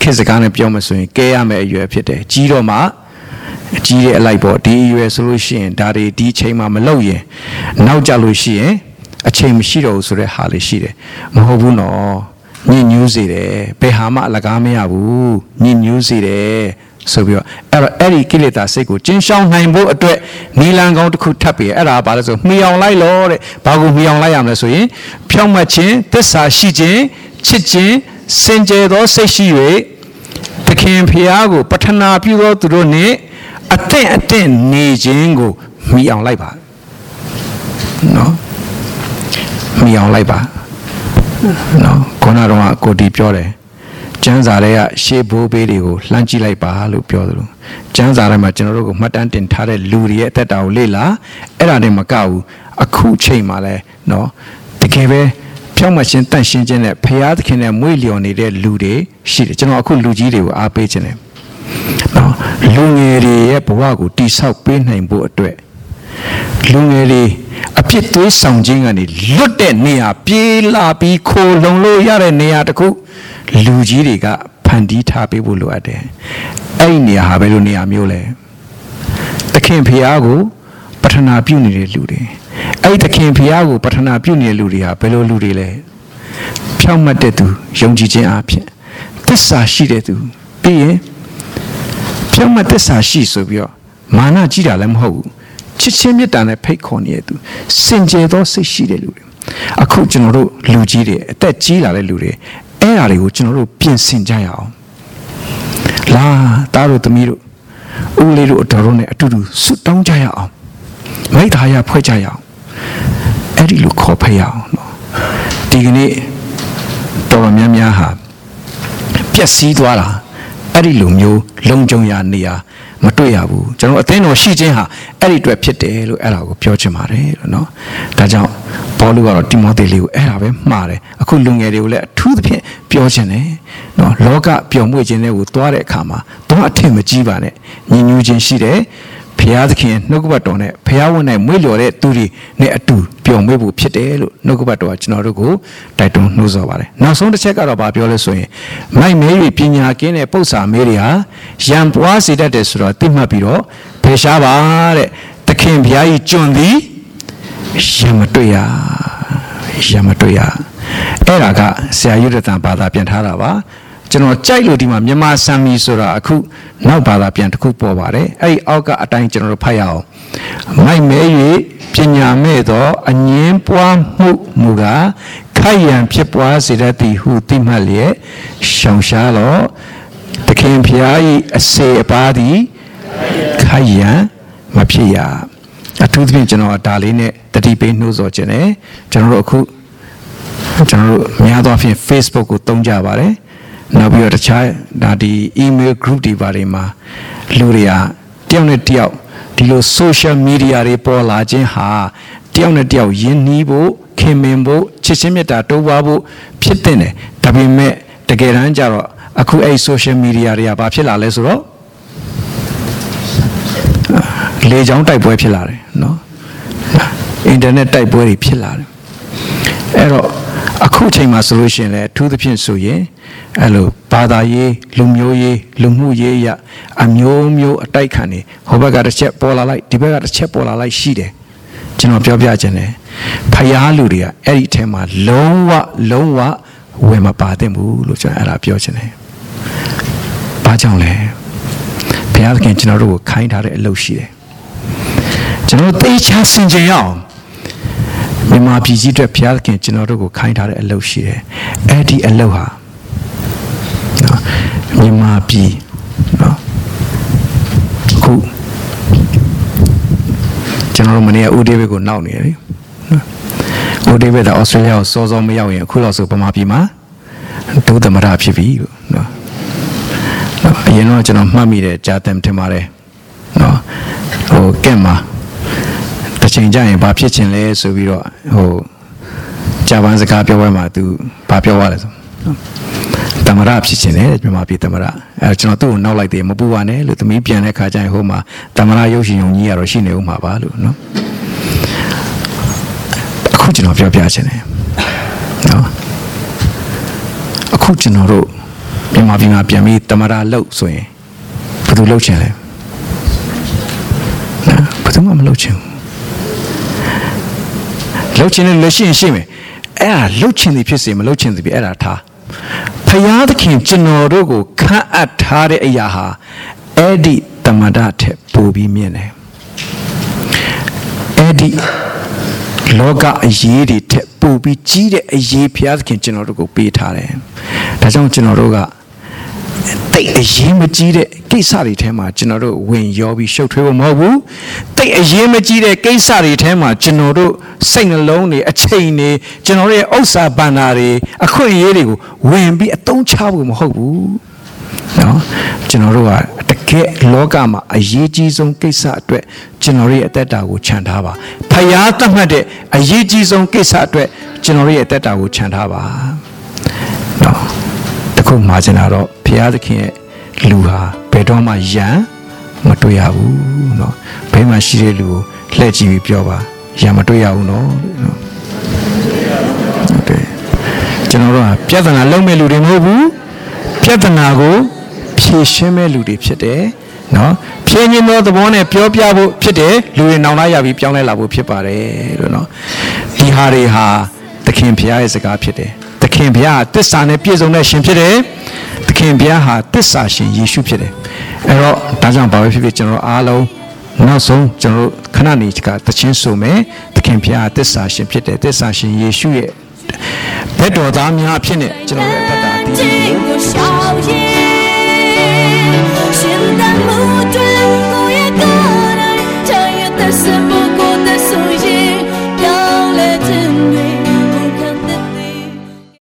ခေတ်စကားနဲ့ပြောမှဆိုရင်ကဲရမယ့်အရွယ်ဖြစ်တယ်ကြီးတော့မှကြီးတဲ့အလိုက်ပေါ့ဒီအရွယ်ဆိုလို့ရှိရင်ဒါတွေဒီအချိန်မှမလုပ်ရင်နောက်ကြလို့ရှိရင်အချိန်မရှိတော့ဘူးဆိုတဲ့ဟာလေးရှိတယ်မဟုတ်ဘူးနော် ညင်ညူးစေတယ်ဘယ်ဟာမှအလကားမရဘူးညင်ညူးစေတယ်ဆိုပြီးတော့အဲ့တော့အဲ့ဒီကိလေသာစိတ်ကိုကျင်းရှောင်နိုင်ဖို့အတွက်နီလန်ကောင်းတစ်ခုထပ်ပြီးအဲ့ဒါဘာလဲဆိုမှီအောင်လိုက်လို့တဲ့ဘာကိုမှီအောင်လိုက်ရမလဲဆိုရင်ဖြောင့်မတ်ခြင်းသစ္စာရှိခြင်းချစ်ခြင်းစင်ကြယ်သောစိတ်ရှိ၍သခင်ဖျားကိုပထနာပြုသောသူတို့နှင့်အသင့်အသင့်နေခြင်းကိုမှီအောင်လိုက်ပါနော်မှီအောင်လိုက်ပါ နော်ခေါင်းတော်ကကိုတီပြောတယ်ကျမ်းစာတွေကရှေးဘိုးဘေးတွေကိုလှမ်းကြည့်လိုက်ပါလို့ပြောသလိုကျမ်းစာထဲမှာကျွန်တော်တို့ကိုမှတ်တမ်းတင်ထားတဲ့လူတွေရဲ့အသက်တာကိုလေ့လာအဲ့ဒါနဲ့မကဘူးအခုချိန်မှာလဲနော်တကယ်ပဲဖြောင့်မရှင်းတန့်ရှင်းခြင်းနဲ့ဖရာသခင်နဲ့မွေ့လျော်နေတဲ့လူတွေရှိတယ်ကျွန်တော်အခုလူကြီးတွေကိုအားပေးခြင်းတယ်နော်လူငယ်တွေရဲ့ဘဝကိုတိဆောက်ပေးနိုင်ဖို့အတွက် လူငယ်တွေအဖြစ်သွေးဆောင်ခြင်းကနေလွတ်တဲ့နေရာပြေးလာပြီးခိုလုံလို့ရတဲ့နေရာတခုလူကြီးတွေကဖန်တီးထားပေးဖို့လိုအပ်တယ်အဲ့ဒီနေရာဟာဘယ်လိုနေရာမျိုးလဲသခင်ဖျားကိုပထနာပြုနေတဲ့လူတွေအဲ့ဒီသခင်ဖျားကိုပထနာပြုနေတဲ့လူတွေဟာဘယ်လိုလူတွေလဲဖြောင့်မတ်တဲ့သူယုံကြည်ခြင်းအဖြစ်သစ္စာရှိတဲ့သူပြီးရင်ဖြောင့်မတ်သစ္စာရှိဆိုပြီးတော့မာနကြီးတာလည်းမဟုတ်ဘူး ချစ်ချင်းမေတ္တာနဲ့ဖိတ်ခေါ်နေတဲ့သူစင်ကြယ်သောစိတ်ရှိတဲ့လူတွေအခုကျွန်တော်တို့လူကြီးတွေအသက်ကြီးလာတဲ့လူတွေအဲ့ဓာတွေကိုကျွန်တော်တို့ပြင်ဆင်ကြရအောင်လာသားတို့သမီးတို့ဦးလေးတို့အတော်တို့နဲ့အတူတူဆွတောင်းကြရအောင်မိသားရဖွဲ့ကြရအောင်အဲ့ဒီလိုခေါ်ဖက်ရအောင်နော်ဒီကနေ့တော်တော်များများဟာပျက်စီးသွားတာအဲ့ဒီလိုမျိုးလုံခြုံရာနေရာ မတွေ့ရဘူးကျွန်တော်အသင်းတော်ရှိခြင်းဟာအဲ့ဒီအတွက်ဖြစ်တယ်လို့အဲ့ဒါကိုပြောချင်ပါတယ်လို့နော်ဒါကြောင့်ဘောလူကတော့တိမောသေလေးကိုအဲ့ဒါပဲမှားတယ်အခုလူငယ်တွေကိုလည်းအထူးသဖြင့်ပြောချင်တယ်နော်လောကပျော်မွေ့ခြင်းတွေကိုသွားတဲ့အခါမှာတော့အထင်မကြီးပါနဲ့ညီညွတ်ခြင်းရှိတယ် ဘုရားသခင်နှုတ်ကပတ်တော်နဲ့ဘုရားဝန်နဲ့မွေ့လျော်တဲ့သူတွေနဲ့အတူပျော်မွေ့ဖို့ဖြစ်တယ်လို့နှုတ်ကပတ်တော်ကကျွန်တော်တို့ကိုတိုက်တွန်းနှိုးဆော်ပါတယ်နောက်ဆုံးတစ်ချက်ကတော့ဗာပြောလဲဆိုရင်မိုက်မဲ၍ပညာကင်းတဲ့ပု္ပ္ပာမဲတွေဟာရံပွားစေတတ်တယ်ဆိုတော့သိမှတ်ပြီးတော့ဖယ်ရှားပါတဲ့သခင်ဘုရားကြီးကျွန်သည်ရံမတွေ့ရရံမတွေ့ရအဲ့ဒါကဆရာရွတ်တန်ဘာသာပြန်ထားတာပါ ကျွန်တော်ကြိုက်လို့ဒီမှာမြန်မာစံမီဆိုတာအခုနောက်ဘာသာပြန်တစ်ခုပေါ်ပါတယ်အဲ့ဒီအောက်ကအတိုင်းကျွန်တော်တို့ဖတ်ရအောင်မိုက်မဲ၍ပညာမဲ့သောအငင်းပွားမှုမူကားခိုက်ရန်ဖြစ်ပွားစေတတ်သည်ဟုသိမှတ်လျက်ရှောင်ရှားလောသခင်ဖျား၏အစေအပါးသည်ခိုက်ရန်မဖြစ်ရအထူးသဖြင့်ကျွန်တော်ဒါလေးနဲ့တတိပေးနှိုးဆော်ခြင်းနဲ့ကျွန်တော်တို့အခုကျွန်တော်တို့များသောအားဖြင့် Facebook ကိုသုံးကြပါတယ် နောက်ပြီးတော့တခြားဒါဒီ email group တွေဘာတွေမှာလူတွေကတယောက်နဲ့တယောက်ဒီလို social media တွေပေါ်လာခြင်းဟာတယောက်နဲ့တယောက်ယဉ်နီးဖို့ခင်မင်ဖို့ချစ်ချင်းမြတ်တာတိုးပွားဖို့ဖြစ်တဲ့တယ်ဒါပေမဲ့တကယ်တမ်းကျတော့အခုအဲ့ social media တွေကဘာဖြစ်လာလဲဆိုတော့လေချောင်းတိုက်ပွဲဖြစ်လာတယ်နော်အင်တာနက်တိုက်ပွဲတွေဖြစ်လာတယ်အဲ့တော့ အခုချိန်မှာဆိုလို့ရှိရင်လည်းအထူးသဖြင့်ဆိုရင်အဲ့လိုဘာသာရေးလူမျိုးရေးလူမှုရေးရအမျိုးမျိုးအတိုက်ခံနေဟိုဘက်ကတစ်ချက်ပေါ်လာလိုက်ဒီဘက်ကတစ်ချက်ပေါ်လာလိုက်ရှိတယ်ကျွန်တော်ပြောပြခြင်းတယ်ဖယားလူတွေကအဲ့ဒီအထဲမှာလုံးဝလုံးဝဝင်မပါသင့်ဘူးလို့ကျွန်တော်အဲ့ဒါပြောခြင်းတယ်ဘာကြောင့်လဲဘုရားသခင်ကျွန်တော်တို့ကိုခိုင်းထားတဲ့အလုပ်ရှိတယ်ကျွန်တော်သေချာဆင်ခြင်ရအောင် မြန်မာပြည်ကြီးအတွက်ဘုရားသခင်ကျွန်တော်တို့ကိုခိုင်းထားတဲ့အလုပ်ရှိတယ်အဲ့ဒီအလုပ်ဟာနော်မြန်မာပြည်နော်ခုကျွန်တော်တို့မနေ့ကဦးဒေးဗစ်ကိုနောက်နေတယ်လေနော်ဦးဒေးဗစ်ကဩစတြေးလျကိုစောစောမရောက်ရင်အခုတော့ဆိုဗမာပြည်မှာဒုသမရဖြစ်ပြီလို့နော်နော်အရင်တော့ကျွန်တော်မှတ်မိတယ်ကြားတယ်ထင်ပါတယ်နော်ဟိုကက်မှာ တစ်ချိန်ကျရင်ဘာဖြစ်ချင်လဲဆိုပြီးတော့ဟိုဂျပန်စကားပြောပွဲမှာသူဘာပြောသွားလဲဆိုတမရဖြစ်ချင်တယ်မြန်မာပြည်တမရအဲကျွန်တော်သူ့ကိုနောက်လိုက်တယ်မပူပါနဲ့လို့သမီးပြန်တဲ့ခါကျရင်ဟိုမှာတမရရုပ်ရှင်ယုံကြီးရတော့ရှိနေဦးမှာပါလို့နော်အခုကျွန်တော်ပြောပြချင်တယ်နော်အခုကျွန်တော်တို့မြန်မာပြည်မှာပြန်ပြီးတမရလောက်ဆိုရင်ဘယ်သူလောက်ချင်လဲနော်ဘယ်သူမှမလောက်ချင်ဘူး လှုပ်ချင်တယ်လက်ရှိရင်ရှိမယ်အဲ့ဒါလှုပ်ချင်သည်ဖြစ်စေမလှုပ်ချင်သည်ဖြစ်အဲ့ဒါထားဖယားသခင်ကျွန်တော်တို့ကိုခန့်အပ်ထားတဲ့အရာဟာအဲ့ဒီတမန်တော်ထက်ပိုပြီးမြင့်တယ်အဲ့ဒီလောကအရေးတွေထက်ပိုပြီးကြီးတဲ့အရေးဖယားသခင်ကျွန်တော်တို့ကိုပေးထားတယ်ဒါကြောင့်ကျွန်တော်တို့က တိတ်အရေးမကြီးတဲ့ကိစ္စတွေထဲမှာကျွန်တော်တို့ဝင်ရောပြီးရှုပ်ထွေးဖို့မဟုတ်ဘူးတိတ်အရေးမကြီးတဲ့ကိစ္စတွေထဲမှာကျွန်တော်တို့စိတ်နှလုံးတွေအချိန်တွေကျွန်တော်တို့ရဲ့ဥစ္စာဘန္နာတွေအခွင့်အရေးတွေကိုဝင်ပြီးအသုံးချဖို့မဟုတ်ဘူးနော်ကျွန်တော်တို့ကတကယ်လောကမှာအရေးကြီးဆုံးကိစ္စအတွက်ကျွန်တော်ရဲ့အသက်တာကိုခြံထားပါဖယားသတ်မှတ်တဲ့အရေးကြီးဆုံးကိစ္စအတွက်ကျွန်တော်ရဲ့အသက်တာကိုခြံထားပါနော်တ ခုမှာကျင်တာတော့ဘုရားသခင်ရဲ့လူဟာဘယ်တော့မှယံမတွေ့ရဘူးเนาะဘယ်မှာရှိတဲ့လူကိုလှည့်ကြည့်ပြီးပြောပါယံမတွေ့ရဘူးเนาะဟုတ်တယ်ကျွန်တော်တို့ကပြဿနာလုံးမဲ့လူတွေမဟုတ်ဘူးပြဿနာကိုဖြေရှင်းမဲ့လူတွေဖြစ်တယ်เนาะဖြေညင်သောသဘောနဲ့ပြောပြဖို့ဖြစ်တယ်လူတွေနောင်လာရပြီးပြောင်းလဲလာဖို့ဖြစ်ပါတယ်လို့เนาะဒီဟာတွေဟာသခင်ဘုရားရဲ့စကားဖြစ်တယ်သ ခင်ဘုရားတစ္ဆာနဲ့ပြည့်စုံတဲ့ရှင်ဖြစ်တယ်သခင်ဘုရားဟာတစ္ဆာရှင်ယေရှုဖြစ်တယ်အဲ့တော့ဒါကြောင့်ဘာပဲဖြစ်ဖြစ်ကျွန်တော်အားလုံးနောက်ဆုံးကျွန်တော်ခဏနေကတခြင်းဆိုမယ်သခင်ဘုရားတစ္ဆာရှင်ဖြစ်တယ်တစ္ဆာရှင်ယေရှုရဲ့ဘက်တော်သားများဖြစ်နေကျွန်တော်ရဲ့အသက်တာတည်ကိုရှောင်